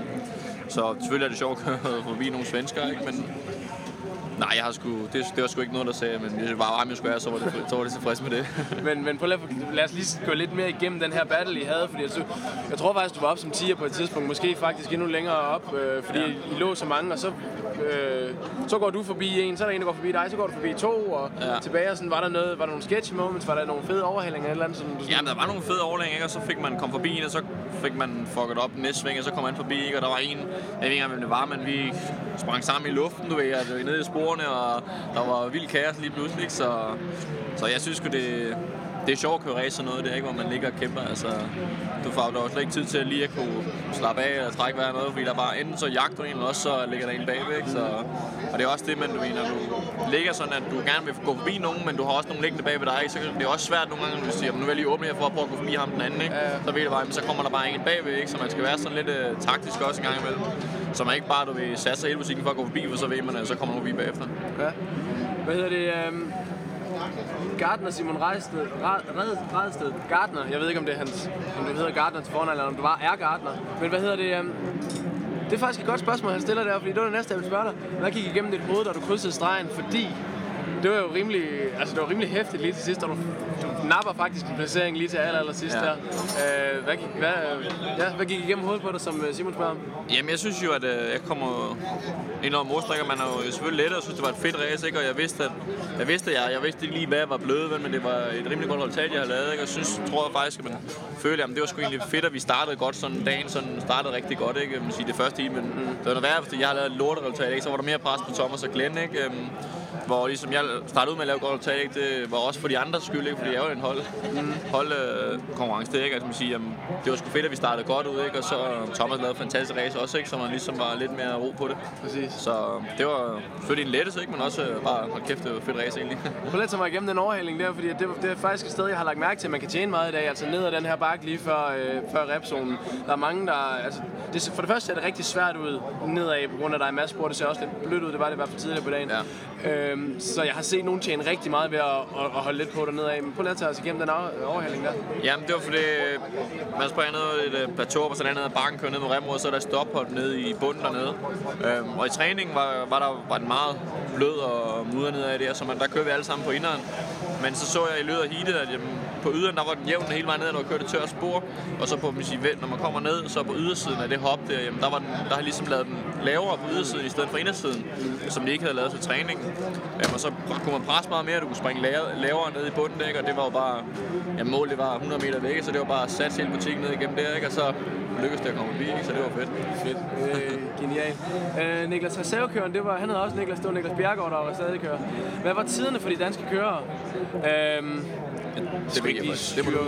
S5: Så selvfølgelig er det sjovt at køre forbi nogle svenskere, ikke? Men Nej, jeg har sgu, det, det var sgu ikke noget, der sagde, men hvis det var jeg skulle være, så var det, så var det tilfreds med det. <laughs>
S1: Men, men prøv lige, lad os lige gå lidt mere igennem den her battle, I havde. Fordi jeg, jeg tror faktisk, du var op som 10'er på et tidspunkt. Måske faktisk endnu længere op, øh, fordi ja. I lå så mange. Og så, øh, så går du forbi en, så er der en, der går forbi dig, så går du forbi to. Og ja. Tilbage, og sådan, var der, noget, var der nogle sketch moments? Var der nogle fede overhældinger eller et eller andet? Sådan, du sådan,
S5: Ja, men der var nogle fede ikke? og så fik man kom forbi en, og så fik man fucket op den næste sving, og så kom han forbi, ikke? og der var en, jeg ved ikke hvem det var, men vi sprang sammen i luften, du ved, og det var nede i sporene, og der var vild kaos lige pludselig, ikke? Så, så jeg synes det, det er sjovt at køre race og noget, det er ikke, hvor man ligger og kæmper. Altså, du får var slet ikke tid til at lige at kunne slappe af eller trække vejret noget, fordi der bare enten så jagter du en, eller også så ligger der en bagved. Ikke? Så, og det er også det, man, du mener, du ligger sådan, at du gerne vil gå forbi nogen, men du har også nogle liggende bagved dig. Ikke? Så det er også svært nogle gange, når du siger, nu vil jeg lige åbne her for at prøve at gå forbi ham den anden. Ikke? Så ved du bare, men så kommer der bare en bagved, ikke? så man skal være sådan lidt uh, taktisk også en gang imellem. Så man ikke bare du vil satse hele musikken for at gå forbi, for så ved man, at så kommer man forbi bagefter.
S1: Ja. Hvad hedder det? Um, Gardner Simon Redsted, Red, Redsted, Gardner, jeg ved ikke om det er hans, om du hedder Gardner til fornavn, eller om du var er Gardner. Men hvad hedder det? Um, det er faktisk et godt spørgsmål, han stiller der, fordi det var det næste, jeg ville spørge dig. Hvad gik igennem dit hoved, da du krydsede stregen? Fordi det var jo rimelig, altså det var rimelig hæftigt lige til sidst, da du, du napper faktisk en placering lige til aller, aller sidst
S5: Ja.
S1: der. Uh, hvad, gik, hvad, ja, hvad gik igennem hovedet på dig, som øh, Simon spørger om?
S5: Jamen, jeg synes jo, at øh, jeg kommer over modstrækker. Man er jo selvfølgelig lettere og synes, det var et fedt race, ikke? Og jeg vidste, at jeg vidste, at jeg, jeg vidste ikke lige, hvad jeg var blevet, men det var et rimelig godt resultat, jeg havde lavet, ikke? Og jeg synes, tror jeg faktisk, at man følte, at det var sgu egentlig fedt, at vi startede godt sådan dagen, sådan startede rigtig godt, ikke? Jeg vil sige, det første heat, men det var noget værre, fordi jeg havde lavet et lorteresultat, ikke? Så var der mere pres på Thomas og Glenn, ikke? Hvor ligesom jeg startede ud med at lave godt resultat, ikke? det var også for de andres skyld, ikke? fordi jeg jo en hold, hold øh, konkurrence, det, ikke? Altså, man siger, jamen, det var sgu fedt, at vi startede godt ud, ikke? og så Thomas lavede fantastisk race også, ikke? så man ligesom var lidt mere ro på det.
S1: Præcis.
S5: Så det var selvfølgelig en lettelse, ikke? men også øh, bare, hold kæft, det var fedt race egentlig.
S1: Prøv lige at tage mig igennem den overhældning der, fordi det, det er faktisk et sted, jeg har lagt mærke til, at man kan tjene meget i dag. Altså ned ad den her bakke lige før, øh, før repzonen. Der er mange, der... Altså, det, for det første ser det rigtig svært ud nedad, på grund af, at der er en masse spor. Det ser også lidt blødt ud, det var det i hvert fald tidligere på dagen. Ja. Øhm, så jeg har set nogen tjene rigtig meget ved at, at, at holde lidt på dernede af. Men prøv lige at tage os igennem den overhaling overhældning der.
S5: Jamen, det var fordi, øh, man springer ned et øh, plateau, og sådan andet ad bakken, kører ned med Remrud, så er der et nede i bunden dernede. Øhm, og i træningen var, var, der, var den meget blød og mudder ned af det, så man, der kører vi alle sammen på inderen. Men så så jeg i løbet af heatet, at jamen, på yderen, der var den jævn hele vejen ned, når du kørte tør spor. Og så på, man siger, når man kommer ned, så på ydersiden af det hop der, jamen, der, var den, der har ligesom lavet den lavere på ydersiden i stedet for indersiden, som de ikke havde lavet til træningen. Jamen, og så kunne man presse meget mere, du kunne springe lavere, ned i bunden, ikke? og det var jo bare, ja, målet var 100 meter væk, så det var bare at satse hele butikken ned igennem der, ikke? og så lykkedes det at komme forbi, ikke? så det var fedt.
S1: Fedt. Øh, genial. Øh, Niklas Reservekøren, det var, han havde også Niklas, det var Niklas Bjergaard, der var stadig kører. Hvad var tiderne for de danske kørere? Øhm, Øhm,
S5: Det ved jeg faktisk. Det må du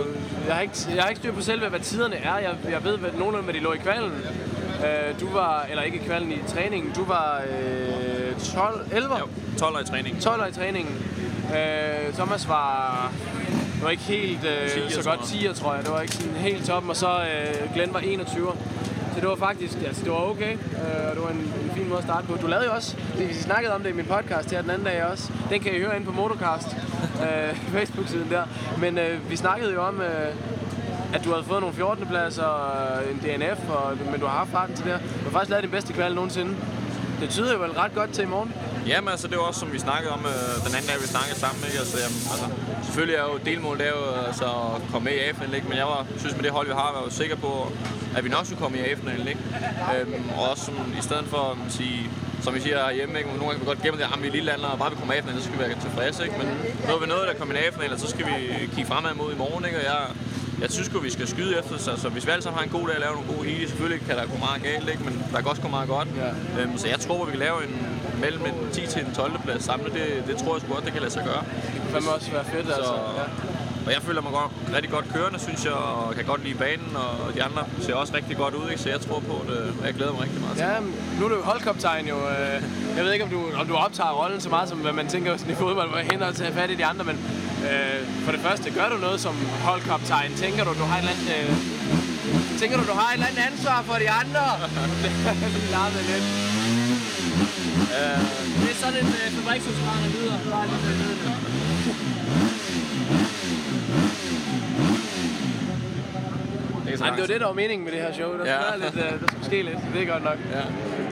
S1: jeg, har ikke, jeg har ikke styr på selve, hvad tiderne er. Jeg, jeg ved hvad, nogenlunde, hvad de lå i kvalen. Øh, du var, eller ikke i kvalen, i træningen. Du var øh, 12, 11?
S5: Jo, 12 år i træning.
S1: 12 i træningen. Øh, Thomas var, var ikke helt øh,
S5: 10'er,
S1: så
S5: tror
S1: godt
S5: jeg.
S1: 10'er, tror jeg. Det var ikke sådan helt toppen. Og så øh, Glenn var 21. Så det var faktisk, altså det var okay. Øh, og det var en fin måde at starte på. Du lavede jo også, vi vi snakkede om det i min podcast her den anden dag også. Den kan I høre inde på Motorcast, <laughs> øh, Facebook-siden der. Men øh, vi snakkede jo om, øh, at du havde fået nogle 14. pladser og en DNF, og, men du har haft farten til det her. Du har faktisk lavet din bedste kval nogensinde. Det tyder jo vel ret godt til i morgen.
S5: Jamen altså, det var også, som vi snakkede om øh, den anden dag, vi snakkede sammen. Ikke? Altså, jamen, altså, selvfølgelig er jo delmålet det er jo altså, at komme med i A-finalen, men jeg var, synes med det hold, vi har, var jo sikker på, at vi nok skulle komme i A-finalen. Ikke? Øhm, og også som, i stedet for at sige, som vi siger herhjemme, ikke? nogle gange kan vi godt gemme det, at vi er lille land, og bare vi kommer i A-finalen, så skal vi være tilfredse. Ikke? Men nu er vi nået, der kommer i A-finalen, så skal vi kigge fremad mod i morgen. Ikke? Og jeg, jeg synes jo, vi skal skyde efter sig, så hvis vi alle sammen har en god dag og laver nogle gode heat, selvfølgelig kan der gå meget galt, ikke? men der kan også gå meget godt.
S1: Ja.
S5: Øhm, så jeg tror, vi kan lave en mellem en 10 til en 12. plads samlet. Det, det tror jeg sgu godt, det kan lade sig gøre.
S1: Det fandme også være fedt, altså. Ja.
S5: Og jeg føler mig godt, rigtig godt kørende, synes jeg, og kan godt lide banen, og de andre ser også rigtig godt ud, ikke? så jeg tror på det, og jeg glæder mig rigtig meget til.
S1: Ja, nu er du jo holdkaptajn jo. øh, Jeg ved ikke, om du, om du optager rollen så meget, som hvad man tænker sådan i fodbold, hvor jeg henter at tage fat i de andre, men øh, for det første, gør du noget som holdkaptajn? Tænker du, du har et eller andet... Øh, tænker du, du har et eller andet ansvar for de andre? <laughs> Lige larmet lidt.
S6: Det er sådan en øh, fabrikshuskran, der lyder. Det.
S5: Det
S1: Nej, men det var det, der var meningen med det her show. Der,
S5: Ja.
S1: ja. lidt, øh, der skulle ske lidt. Det er godt nok.
S5: Ja.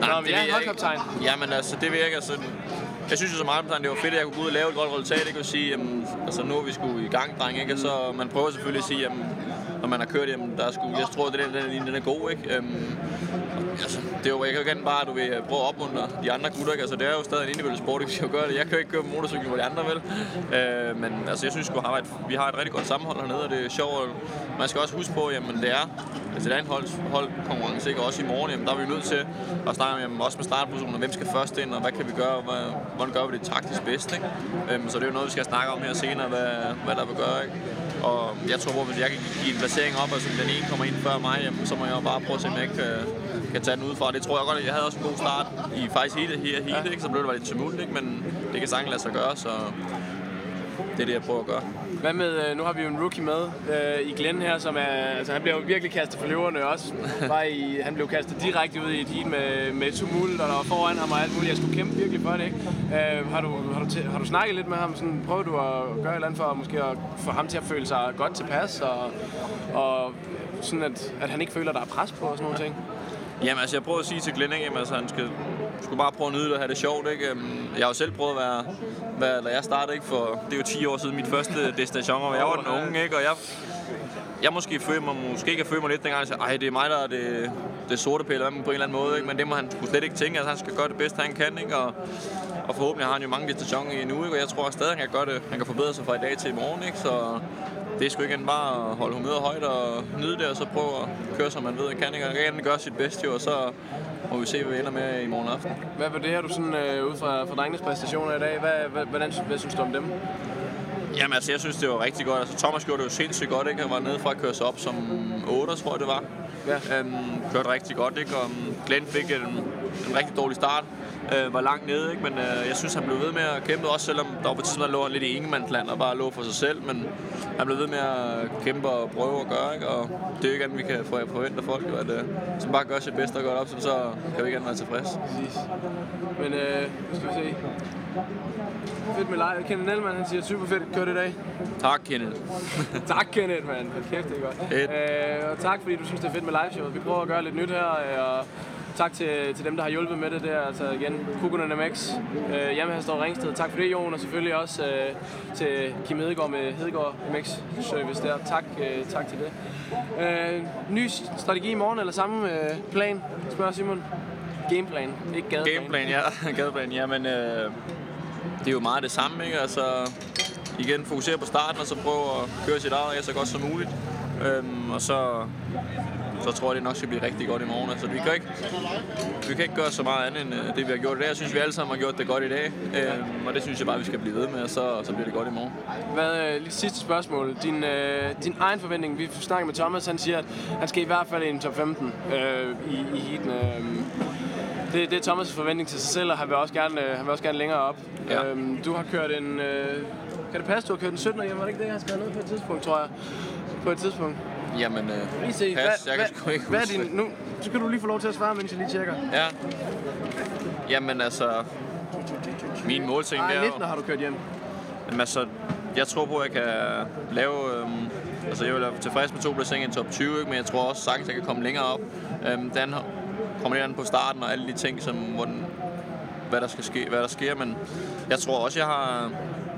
S1: Nå, men ja,
S5: ved jeg
S1: holdkaptajn.
S5: ikke. Jamen altså, det virker sådan... jeg synes jo så meget, at det var fedt, at jeg kunne gå ud og lave et godt resultat, ikke? Og sige, jamen, altså nu er vi sgu i gang, dreng, ikke? Og så man prøver selvfølgelig at sige, jamen, når man har kørt, jamen, der er sgu, jeg tror, at den, den, den er god, ikke? Øhm, altså, det er jo, jeg kan jo at bare, du vil øh, prøve at opmuntre de andre gutter, ikke? Altså, det er jo stadig en individuel sport, hvis Jeg, gør det. jeg kan jo ikke køre på motorcykel hvor de andre vil. Øh, men altså, jeg synes, vi har, et, vi har et rigtig godt sammenhold hernede, og det er sjovt. Man skal også huske på, jamen, det er, altså, det er en hold, holdkonkurrence, ikke? Også i morgen, jamen, der er vi nødt til at snakke jamen, også med startpositioner, hvem skal først ind, og hvad kan vi gøre, og hvad, hvordan gør vi det taktisk bedst, ikke? Øhm, så det er jo noget, vi skal snakke om her senere, hvad, hvad der vil gøre, ikke? Og jeg tror, at hvis jeg kan give en placering op, og altså den ene kommer ind før mig, jamen, så må jeg jo bare prøve at se, om jeg ikke kan, kan tage den ud fra. Det tror jeg godt, jeg havde også en god start i faktisk hele, hele, hele ikke? så blev det lidt tumult, ikke? men det kan sagtens lade sig gøre, så det er det, jeg prøver at gøre.
S1: Hvad med, øh, nu har vi jo en rookie med øh, i Glenn her, som er, altså han bliver jo virkelig kastet for løverne også. Bare i, han blev kastet direkte ud i et heat med, med tumult, og der var foran ham og alt muligt. Jeg skulle kæmpe virkelig for det, ikke? Øh, har, du, har, du har du snakket lidt med ham? Sådan, prøver du at gøre et eller andet for måske at få ham til at føle sig godt tilpas, og, og sådan at, at han ikke føler, at der er pres på og sådan nogle ting?
S5: Jamen altså, jeg prøver at sige til Glenn, ikke? Jamen, altså, han skal, skulle bare prøve at nyde det og have det sjovt, ikke? Øhm, Jeg har jo selv prøvet at være, være da jeg startede, ikke? For det er jo 10 år siden mit første <laughs> destination, og jeg var den unge, ikke? Og jeg, jeg måske følte mig, måske ikke følte mig lidt dengang, sagde, ej, det er mig, der er det, det sorte pille på en eller anden måde, ikke? Men det må han slet ikke tænke, at altså, han skal gøre det bedste, han kan, ikke? Og, og forhåbentlig har han jo mange destinationer endnu, ikke? Og jeg tror at stadig, han kan gøre det, han kan forbedre sig fra i dag til i morgen, ikke? Så det er sgu ikke bare at holde humøret højt og nyde det, og så prøve at køre, som man ved, at kan, ikke? Og gerne gøre sit bedste, jo, og så må vi se, hvad vi ender med i morgen aften.
S1: Hvad vurderer du sådan øh, ud fra, fra drengenes præstationer i dag? Hvad, hvad, hvordan, hvad synes du om dem?
S5: Jamen altså, jeg synes, det var rigtig godt. Altså, Thomas gjorde det jo sindssygt godt, ikke? Han var nede fra at køre sig op som 8, tror jeg det var.
S1: Ja.
S5: Øhm, kørte rigtig godt, ikke? Og um, Glenn fik en, en rigtig dårlig start. Øh, var langt nede, ikke? Men øh, jeg synes, han blev ved med at kæmpe, også selvom der var på tidspunkt, lå han lidt i ingemandsland og bare lå for sig selv. Men han blev ved med at kæmpe og prøve at gøre, ikke? Og det er jo ikke andet, vi kan forvente af folk, jo, at øh, som bare gør sit bedste og gør det op, så kan vi ikke andet være tilfreds.
S1: Præcis. Men øh, nu skal vi se. Fedt med live. Kenneth Nelman, han siger, super fedt kørt i dag.
S5: Tak, Kenneth. <laughs>
S1: tak, Kenneth, mand. Kæft, det er godt.
S5: Fedt.
S1: Øh, og tak, fordi du synes, det er fedt med liveshowet. Vi prøver at gøre lidt nyt her, øh, og tak til, til dem, der har hjulpet med det der. Altså igen, Kukunen MX, øh, hjemme står Ringsted. Tak for det, Jon, og selvfølgelig også øh, til Kim Hedegaard med Hedegaard MX Service der. Tak, øh, tak til det. Øh, ny strategi i morgen, eller samme øh, plan, spørger Simon. Gameplan, ikke gadeplan.
S5: Gameplan, ja. <laughs> Gadeplan, ja, men øh, det er jo meget det samme, ikke? Altså, igen, fokusere på starten, og så prøve at køre sit eget så godt som muligt. Øhm, og så, så tror jeg, det nok skal blive rigtig godt i morgen. Altså, vi, kan ikke, vi kan ikke gøre så meget andet end øh, det, vi har gjort i dag. Jeg synes, vi alle sammen har gjort det godt i dag. Øhm, og det synes jeg bare, vi skal blive ved med, og så, så bliver det godt i morgen.
S1: Hvad, øh, lige sidste spørgsmål. Din, øh, din egen forventning. Vi snakker med Thomas, han siger, at han skal i hvert fald i en top 15 øh, i, i heaten. Øh, det, det er Thomas' forventning til sig selv, og han vil også gerne, øh, han vil også gerne længere op.
S5: Ja.
S1: Øhm, du har kørt en... Øh, kan det passe, du har kørt en 17 hjem? Var det ikke det, jeg har skrevet ned på et tidspunkt, tror jeg? På et tidspunkt.
S5: Jamen, øh,
S1: Lige se,
S5: pas, jeg kan sgu ikke
S1: hvad er din, nu, så kan du lige få lov til at svare, mens jeg lige tjekker.
S5: Ja. Jamen altså, min målsætning der er
S1: 19
S5: jo...
S1: har du kørt hjem.
S5: Jamen, altså, jeg tror på, at jeg kan lave... Øhm, altså, jeg vil være tilfreds med to placeringer i top 20, ikke? men jeg tror også sagtens, at jeg kan komme længere op. Øhm, den kommer lidt an på starten og alle de ting, som, hvordan, hvad der skal ske, hvad der sker, men jeg tror også, jeg har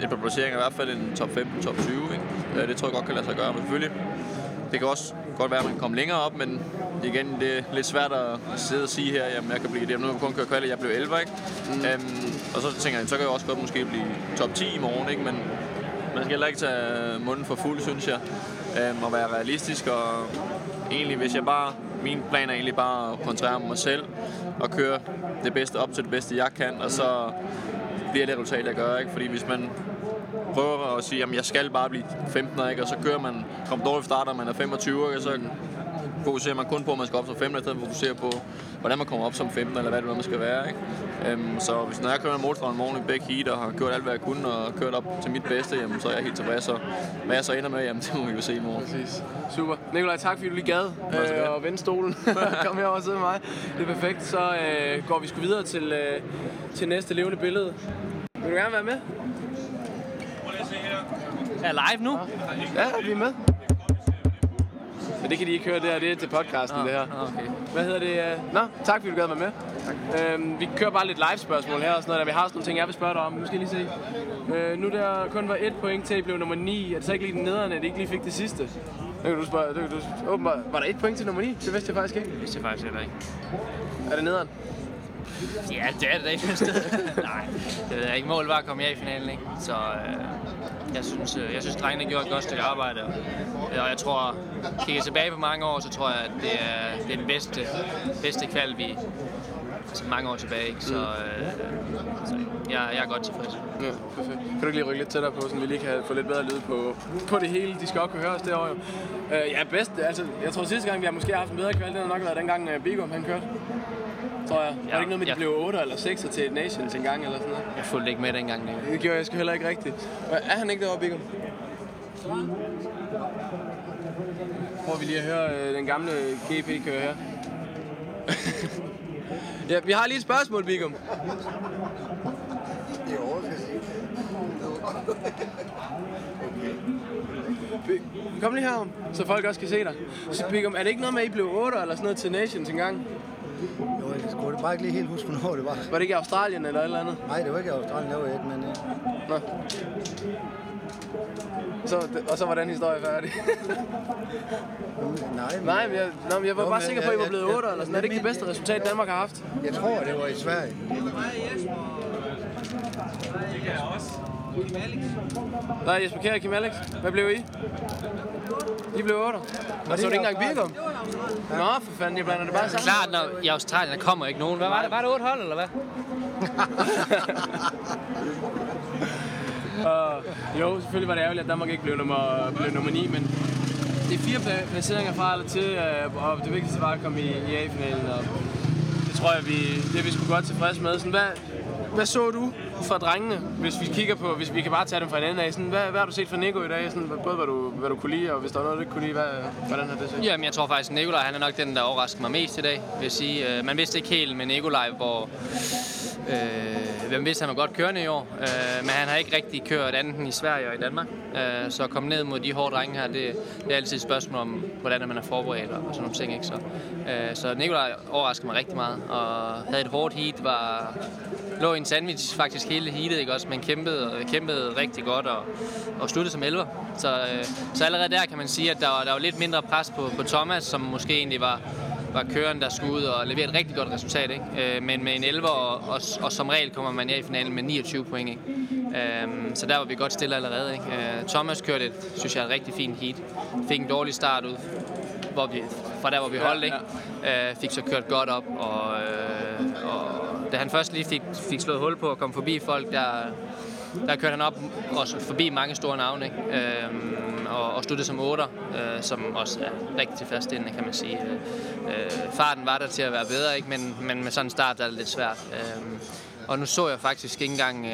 S5: et par placeringer, i hvert fald en top 15, top 20, ikke? Ja, det tror jeg godt kan lade sig gøre, men selvfølgelig, det kan også godt være, at man kan komme længere op, men igen, det er lidt svært at sidde og sige her, jamen jeg kan blive det, nu har jeg kun kørt kvalit, jeg blev 11, ikke? Mm. Øhm, og så tænker jeg, så kan jeg også godt måske blive top 10 i morgen, ikke? Men man skal heller ikke tage munden for fuld, synes jeg, øhm, og være realistisk, og egentlig, hvis jeg bare, min plan er egentlig bare at koncentrere mig selv, og køre det bedste op til det bedste, jeg kan, og så bliver det resultat, jeg gør, ikke? Fordi hvis man prøver at sige, at jeg skal bare blive 15, ikke? og så kører man, kommer dårligt starter, man er 25, ikke? og så fokuserer man kun på, at man skal op som 15, i stedet for at fokusere på, hvordan man kommer op som 15, eller hvad det nu man skal være. Ikke? Øhm, så hvis når jeg kører motorstrøm morgen i begge heat, og har gjort alt, hvad jeg kunne, og kørt op til mit bedste, jamen, så er jeg helt tilfreds. Og hvad jeg så ender med, jamen, <laughs> det må vi jo se i morgen.
S1: Præcis. Super. Nikolaj, tak fordi du lige gad øh, og vende stolen. <laughs> Kom herover og sidde med mig. Det er perfekt. Så øh, går vi sgu videre til, øh, til næste levende billede. Vil du gerne være med?
S6: Er live nu?
S1: Ja, vi er med. Men det kan de ikke høre der, det er til podcasten,
S7: Nå,
S1: det her.
S7: okay.
S1: Hvad hedder det? øh? Nå, tak fordi du gad være med. Tak. Øhm, vi kører bare lidt live-spørgsmål her og sådan noget, der vi har sådan nogle ting, jeg vil spørge dig om. Nu skal jeg lige se. Øh, nu der kun var et point til, I blev nummer 9. Er det så ikke lige den nederne, at I ikke lige fik det sidste? Det kan du spørge. Det kan du, åbenbart. Var der et point til nummer 9? Det vidste jeg faktisk ikke.
S7: Det vidste jeg faktisk heller ikke.
S1: Er det nederen?
S7: Ja, det er det da ikke sted. <laughs> Nej, det ved jeg ikke. Målet var at komme af i finalen, ikke? Så øh, jeg synes, øh, jeg synes drengene gjorde et godt stykke arbejde. Og, jeg tror, kigger tilbage på mange år, så tror jeg, at det er, det er den bedste, bedste kval, vi altså mange år tilbage. Ikke? Så, øh, så jeg, jeg er godt tilfreds.
S1: Ja, perfekt. Kan du ikke lige rykke lidt tættere på, så vi lige kan få lidt bedre lyd på, på det hele? De skal også kunne høre os derovre. jo. Øh, ja, bedst. Altså, jeg tror sidste gang, vi har måske haft en bedre kvalitet, har nok været dengang uh, Bigum han kørte. Tror jeg. Var det ikke noget med, at de
S7: ja.
S1: blev 8 eller 6 til Nations en gang eller sådan noget?
S7: Jeg fulgte ikke med dengang. Det.
S1: Det gjorde jeg sgu heller ikke rigtigt. Øh, Er han ikke derovre, Bigum? Prøver vi lige at høre øh, den gamle GP køre her. Ja, vi har lige et spørgsmål, Bigum. Bi- Kom lige herom, så folk også kan se dig. Så Bigum, er det ikke noget med, at I blev 8 eller sådan noget til Nations engang?
S8: Jo, jeg skulle bare ikke lige helt huske, hvornår det var.
S1: Var det ikke Australien eller et eller andet?
S8: Nej, det var ikke Australien, det var et, men... øh,
S1: Nå. Så, og så var den historie færdig. <laughs>
S8: Nej, men,
S1: Nej, men jeg, nå, men jeg var
S8: Jo,
S1: bare
S8: men
S1: sikker på, at I var
S8: jeg-
S1: blevet
S8: jeg-
S1: 8 eller sådan. Er det ikke det bedste resultat, Danmark har haft?
S8: jeg tror, det var i Sverige.
S1: Nej, Jesper Kjær og Kim Alex. Hvad blev I? I blev 8. Og så var det ikke engang Birkum? Nå, for fanden, jeg blander det bare sammen.
S7: Klart, når i Australien der kommer ikke nogen. Hvad var det? Var det otte hold, eller hvad? <laughs>
S1: Og, jo, selvfølgelig var det ærgerligt, at Danmark ikke blev nummer, blev nummer 9, men det er fire placeringer fra eller til, øh, og det vigtigste var at komme i, i A-finalen, og det tror jeg, vi, det er vi sgu godt tilfredse med. Sådan, hvad, hvad så du fra drengene, hvis vi kigger på, hvis vi kan bare tage dem fra en af, sådan, hvad, hvad har du set fra Nico i dag, sådan, både hvad du, hvad du kunne lide, og hvis der var noget, du ikke kunne lide, hvad, hvordan har det set?
S7: Jamen, jeg tror faktisk, at Nikolaj han er nok den, der overrasker mig mest i dag, vil jeg sige. Øh, man vidste ikke helt med Nikolaj, hvor... Øh, hvem vidste, han var godt kørende i år. Øh, men han har ikke rigtig kørt andet end i Sverige og i Danmark. Øh, så at komme ned mod de hårde drenge her, det, det er altid et spørgsmål om, hvordan man er forberedt og, og sådan nogle ting. Ikke? Så, øh, så Nikolaj overraskede mig rigtig meget, og havde et hårdt heat, var, lå i en sandwich faktisk hele heatet, ikke også, men kæmpede, kæmpede rigtig godt og, og sluttede som 11. Så, øh, så allerede der kan man sige, at der der var lidt mindre pres på, på Thomas, som måske egentlig var, var køren, der skulle ud og levere et rigtig godt resultat. Ikke? Øh, men med en 11, og, og, og som regel kommer man her i finalen med 29 point. Ikke? Øh, så der var vi godt stille allerede. Ikke? Øh, Thomas kørte et, synes jeg, et rigtig fint heat. Fik en dårlig start ud hvor vi, fra der, hvor vi holdt, ikke? Øh, fik så kørt godt op, og, øh, og da han først lige fik, fik slået hul på at komme forbi folk, der, der kørte han op også forbi mange store navne, ikke? Øhm, og, og sluttede som 8, øh, som også er rigtig tilfredsstillende, kan man sige. Øh, farten var der til at være bedre, ikke? Men, men med sådan en start der er det lidt svært. Øhm, og nu så jeg faktisk ikke engang, øh,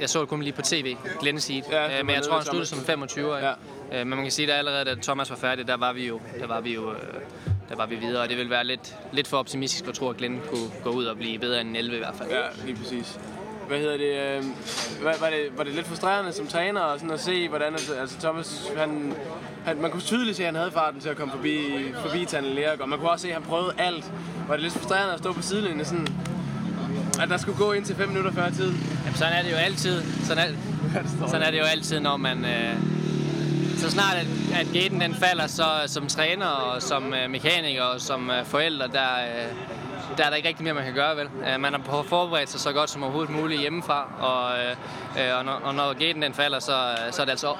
S7: jeg så det kun lige på tv, Glenn Seed,
S1: Ja,
S7: øh, men jeg tror, han sluttede som 25 ikke?
S1: Ja.
S7: Øh, men man kan sige, at allerede da Thomas var færdig, der var vi jo, der var vi jo øh, der var vi videre, og det ville være lidt, lidt for optimistisk at tro, at Glenn kunne gå ud og blive bedre end en 11 i hvert fald.
S1: Ja, lige præcis. Hvad hedder det? Øh, var, var det? Var det lidt frustrerende som træner og sådan at se, hvordan altså Thomas, han, han, man kunne tydeligt se, at han havde farten til at komme forbi, forbi Tanne Lerk, og man kunne også se, at han prøvede alt. Var det lidt frustrerende at stå på sidelinjen sådan, at der skulle gå ind til 5 minutter før tid?
S7: Jamen, sådan er det jo altid. Sådan er, sådan er det jo altid, når man... Øh, så snart at, at gaten den falder, så som træner og som øh, mekaniker og som øh, forældre, der, øh, der er der ikke rigtig mere, man kan gøre, vel? Øh, man har forberedt sig så godt som overhovedet muligt hjemmefra, og, øh, øh og, når, og når gaten den falder, så, øh, så er det altså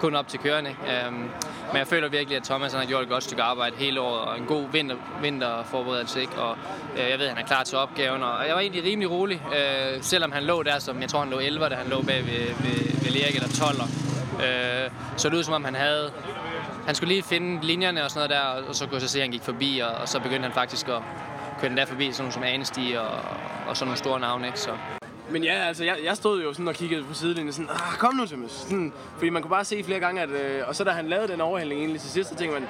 S7: kun op til kørende. Øh, men jeg føler virkelig, at Thomas han har gjort et godt stykke arbejde hele året, og en god vinter, vinterforberedelse, ikke? Og øh, jeg ved, at han er klar til opgaven, og jeg var egentlig rimelig rolig, øh, selvom han lå der, som jeg tror, han lå 11, da han lå bag ved, ved, ved Lerik eller 12. Øh, så det ud som om, han havde han skulle lige finde linjerne og sådan noget der, og så kunne jeg så se, at han gik forbi, og, og så begyndte han faktisk at køre den der forbi, sådan nogle som Anesti og, og sådan nogle store navne, ikke? Så,
S1: Men ja, altså, jeg, jeg stod jo sådan og kiggede på sidelinjen, sådan, ah, kom nu, Thomas. Sådan, fordi man kunne bare se flere gange, at, øh, og så da han lavede den overhældning egentlig til sidst, så tænkte man,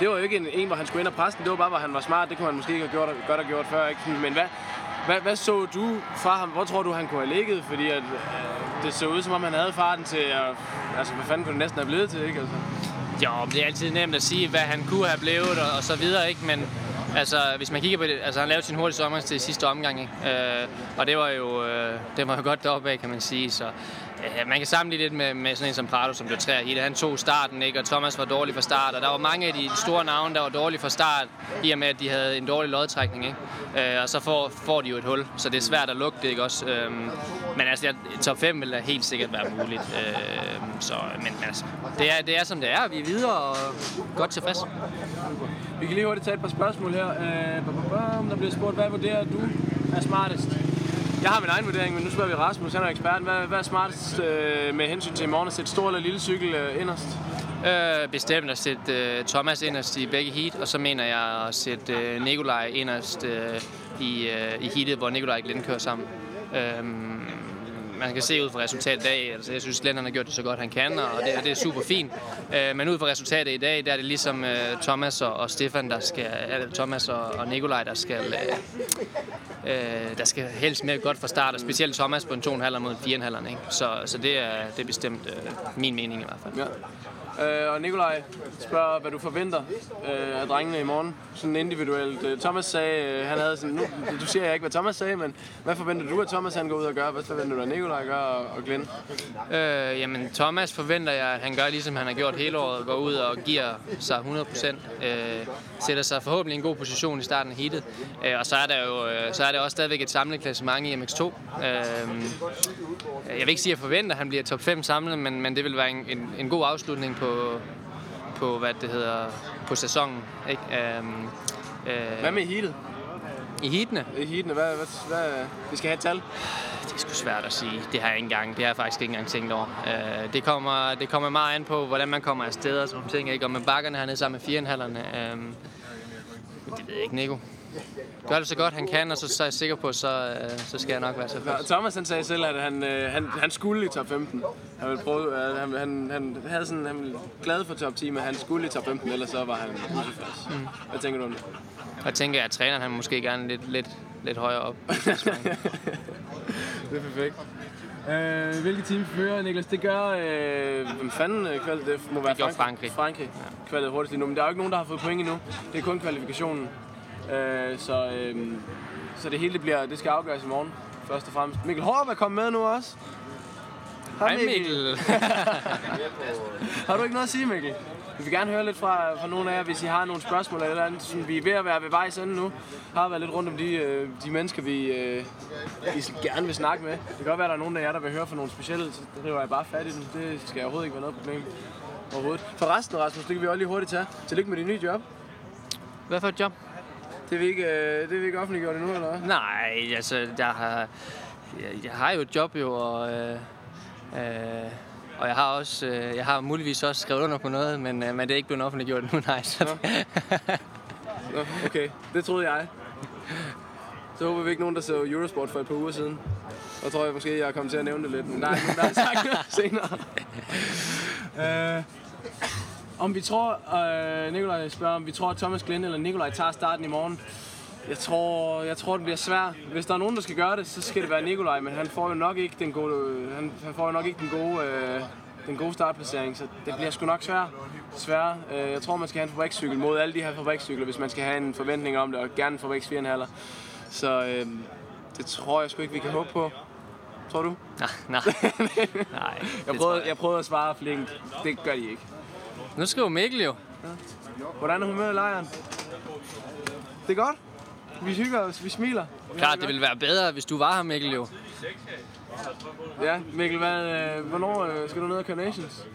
S1: det var jo ikke en, en hvor han skulle ind og presse den, det var bare, hvor han var smart, det kunne han måske ikke have gjort, godt have gjort før, ikke? Men hvad, hvad, hvad så du fra ham? Hvor tror du, han kunne have ligget? Fordi at, øh, det så ud, som om han havde farten til, at, altså, hvad fanden kunne det næsten have blevet til, ikke? Altså.
S7: Jo, det er altid nemt at sige, hvad han kunne have blevet og, og så videre, ikke? Men altså, hvis man kigger på det, altså han lavede sin hurtigste omgang til sidste omgang, ikke? Øh, og det var jo, øh, det var jo godt deroppe af, kan man sige. Så øh, man kan sammenligne lidt med, med sådan en som Prado, som blev træer i det. Han tog starten, ikke? Og Thomas var dårlig fra start, og der var mange af de store navne, der var dårlige fra start, i og med, at de havde en dårlig lodtrækning, ikke? Øh, og så får, får de jo et hul, så det er svært at lukke det, ikke også? Øh, men altså, top 5 vil da helt sikkert være muligt. Øh, så, men altså, det er, det er som det er. Vi er videre og godt tilfreds.
S1: Vi kan lige hurtigt tage et par spørgsmål her. Øh, der bliver spurgt, hvad vurderer du er smartest? Jeg har min egen vurdering, men nu spørger vi Rasmus, han er eksperten. Hvad, hvad er smartest øh, med hensyn til i morgen at sætte stor eller lille cykel øh, inderst?
S7: Øh, bestemt at sætte øh, Thomas inderst i begge heat, og så mener jeg at sætte øh, Nikolaj inderst øh, i, øh, i heatet, hvor Nikolaj og Glenn kører sammen. Øh, man kan se ud fra resultatet i dag, altså jeg synes, Glenn har gjort det så godt han kan, og det, det er super fint. Øh, men ud fra resultatet i dag, der er det ligesom øh, Thomas og, og Stefan, der skal, eller Thomas og, og Nikolaj, der skal, øh, øh, der skal helst med godt fra start, og specielt Thomas på en 2,5 mod en 4,5. Ikke? Så, så det, er, det er bestemt øh, min mening i hvert fald.
S1: Ja. Øh, og Nikolaj spørger, hvad du forventer øh, af drengene i morgen, sådan individuelt. Øh, Thomas sagde, øh, han havde sådan, nu, du siger jeg ikke, hvad Thomas sagde, men hvad forventer du, at Thomas han går ud og gør? Hvad forventer du, at Nikolaj gør og, og Glenn?
S7: Øh, jamen, Thomas forventer jeg, at han gør ligesom han har gjort hele året, går ud og giver sig 100%, øh, sætter sig forhåbentlig i en god position i starten af heatet. Øh, og så er, der jo, øh, så er der også stadigvæk et samlet klassement i MX2. Øhm, jeg vil ikke sige, at jeg forventer, at han bliver top 5 samlet, men, men det vil være en, en, en god afslutning på, på, hvad det hedder, på sæsonen. Ikke? Øhm, øh,
S1: hvad med heatet?
S7: I heatene?
S1: I heatene, hvad, hvad, hvad, vi skal have et tal.
S7: Det er sgu svært at sige. Det har jeg ikke engang, det har jeg faktisk ikke engang tænkt over. Øh, det, kommer, det kommer meget an på, hvordan man kommer afsted og sådan nogle ting. Ikke? Og med bakkerne hernede sammen med 4,5'erne. Øh, det ved jeg ikke, Nico. Gør det så godt han kan, og så, så er jeg sikker på, så, øh, så skal jeg nok være så
S1: Nå, Thomas han sagde selv, at han, øh, han, han skulle i top 15. Han, ville prøve, øh, han, han, han, havde sådan, han ville glad for top 10, men han skulle i top 15, ellers så var han utilfreds. Mm. Hvad tænker du om det?
S7: Jeg tænker, at træneren han måske gerne lidt, lidt, lidt højere op. <laughs>
S1: det er perfekt. Øh, hvilket team fører, Niklas? Det gør... Øh, hvem fanden øh, kvalet? Det må være
S7: det gør Frankrig.
S1: Frankrig. Ja. Kvalet hurtigst lige nu. Men der er jo ikke nogen, der har fået point endnu. Det er kun kvalifikationen. Øh, så, øh, så det hele det bliver, det skal afgøres i morgen, først og fremmest. Mikkel Hårup er kommet med nu også.
S7: Hej Mikkel. <laughs> <laughs>
S1: har du ikke noget at sige, Mikkel? Vi vil gerne høre lidt fra, fra nogle af jer, hvis I har nogle spørgsmål eller andet. Sådan, vi er ved at være ved vejs ende nu. Har været lidt rundt om de, øh, de mennesker, vi, øh, vi gerne vil snakke med. Det kan godt være, at der er nogen af jer, der vil høre fra nogle specielle. Så det river jeg bare fat i dem. Det skal overhovedet ikke være noget problem. Overhovedet. Forresten, Rasmus, det kan vi også lige hurtigt tage. Tillykke med dit nye job.
S7: Hvad for et job?
S1: Det er vi ikke, øh, det vi ikke offentliggjort endnu, eller hvad?
S7: Nej, altså, der har, jeg, jeg har jo et job jo, og, øh, øh, og jeg har også, øh, jeg har muligvis også skrevet under på noget, men, øh, men det er ikke blevet offentliggjort endnu, <laughs> nej. Så.
S1: Nå, okay. Det troede jeg. Så håber vi ikke nogen, der så Eurosport for et par uger siden. Og tror jeg måske, jeg er kommet til at nævne det lidt, men nej, der er sagt noget senere. uh, <laughs> om vi tror, uh, Nikolaj spørger, om vi tror, at Thomas Glenn eller Nikolaj tager starten i morgen. Jeg tror, jeg tror, det bliver svært. Hvis der er nogen, der skal gøre det, så skal det være Nikolaj, men han får jo nok ikke den gode, han, han får jo nok ikke den gode, uh, den gode startplacering, så det bliver sgu nok svært. Svært. Uh, jeg tror, man skal have en fabrikscykel mod alle de her fabrikscykler, hvis man skal have en forventning om det, og gerne en fabriks 4,5. Så uh, det tror jeg sgu ikke, vi kan håbe på. Tror du?
S7: Nej, nej. <laughs> nej
S1: jeg, prøvede, jeg. jeg prøvede at svare flinkt. Det gør de ikke.
S7: Nu skriver Mikkel jo.
S1: Ja. Hvordan er humøret i lejren? Det er godt. Vi hygger os, vi smiler.
S7: Klart, det ville være bedre, hvis du var her, Mikkel jo.
S1: Ja, Mikkel, hvad, øh, hvornår øh, skal du ned og køre Nations?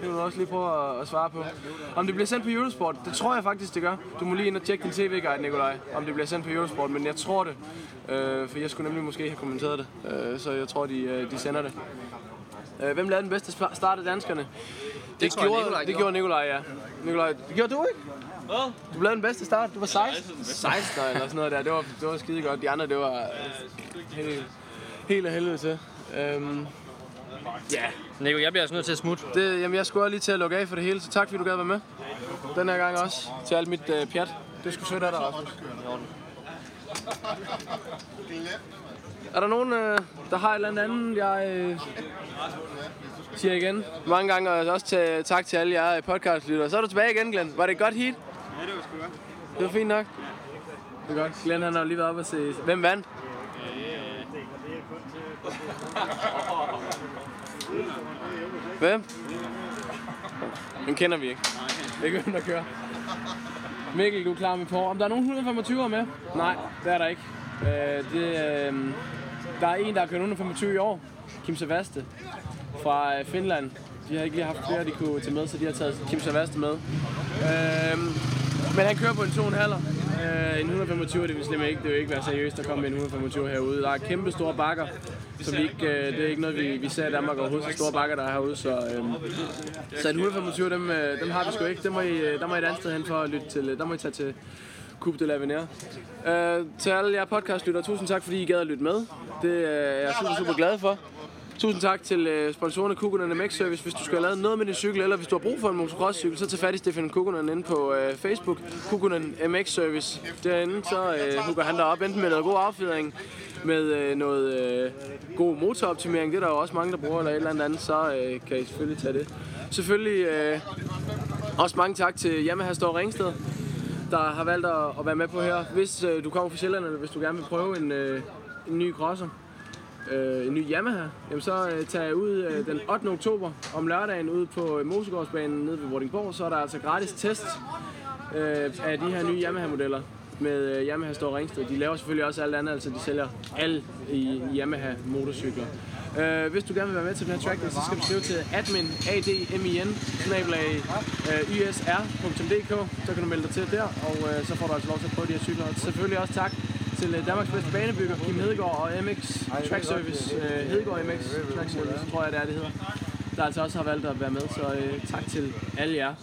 S1: Det vil du også lige prøve at, at svare på. Om det bliver sendt på Eurosport, det tror jeg faktisk, det gør. Du må lige ind og tjekke din tv-guide, Nikolaj, om det bliver sendt på Eurosport, men jeg tror det. Øh, for jeg skulle nemlig måske have kommenteret det, øh, så jeg tror, de, øh, de sender det. Øh, hvem lavede den bedste start af danskerne?
S7: Det, gjorde, Nikolaj,
S1: det gjorde Nikolaj, ja. Nikolaj, det gjorde du ikke?
S5: Hvad?
S1: Du lavede den bedste start. Du var 16. 16 eller sådan noget der. Det var, det var skide godt. De andre, det var helt, helt af helvede til. Øhm,
S7: ja. Nico, jeg bliver altså nødt til at smutte.
S1: Det, jamen, jeg skulle lige til at lukke af for det hele, så tak fordi du gad være med. Den her gang også. Til alt mit øh, pjat. Det skulle sødt af dig, Rasmus. Er der nogen, øh, der har et eller andet, jeg... Øh... siger igen mange gange, og også til, tak til alle jer podcastlyttere. Så er du tilbage igen, Glenn. Var det et godt heat?
S2: Ja, det var sgu godt.
S1: Det var fint nok. Det er godt. Glenn han har lige været oppe og se... Hvem vandt? Hvem? Den kender vi ikke. Det er ikke hvem, der kører. Mikkel, du er klar med på. Om der er nogen 125 med? Nej, det er der ikke. Øh, det, øh, der er en, der har kørt 125 i år. Kim Savaste fra øh, Finland. De har ikke lige haft flere, de kunne tage med, så de har taget Kim Savaste med. Øh, men han kører på en 2,5. Øh, en 125 det vil slet ikke, det vil ikke være seriøst at komme med en 125 herude. Der er kæmpe store bakker, så vi ikke, øh, det er ikke noget, vi, vi ser i Danmark overhovedet, så store bakker, der er herude. Så, øh, så en 125, dem, øh, dem har vi sgu ikke. Dem må I, øh, der må I et andet sted hen for at lytte til. Øh, der må I tage til Coupe de l'Avenir. Øh, til alle jer podcastlyttere, tusind tak, fordi I gad at lytte med. Det øh, er jeg super, super glad for. Tusind tak til øh, sponsorerne Kukunen MX Service. Hvis du skal have lavet noget med din cykel, eller hvis du har brug for en motocrosscykel, så tag fat i Stefan Kukunen inde på øh, Facebook. Kukunen MX Service. Derinde så øh, hugger han dig op enten med noget god affjedring, med øh, noget øh, god motoroptimering. Det er der jo også mange, der bruger, eller et eller andet, så øh, kan I selvfølgelig tage det. Selvfølgelig øh, også mange tak til Yamaha Store Ringsted der har valgt at, at være med på her. Hvis øh, du kommer fra Sjælland, eller hvis du gerne vil prøve en, øh, en ny crosser, øh, en ny Yamaha, jamen så øh, tager jeg ud øh, den 8. oktober om lørdagen ud på øh, Mosegårdsbanen nede ved Vordingborg. Så er der altså gratis test øh, af de her nye Yamaha-modeller med øh, Yamaha Store Ringsted. De laver selvfølgelig også alt andet, altså de sælger alle i, Yamaha motorcykler. Øh, hvis du gerne vil være med til den her tracklist, så skal du skrive til admin, admin, snabelag, øh, ysr.dk, så kan du melde dig til der, og øh, så får du altså lov til at prøve de her cykler. Selvfølgelig også tak til øh, Danmarks bedste banebygger, Kim Hedegaard og MX Track Service, øh, Hedegaard MX Track Service, tror jeg det er, det hedder, der altså også har valgt at være med, så øh, tak til alle jer.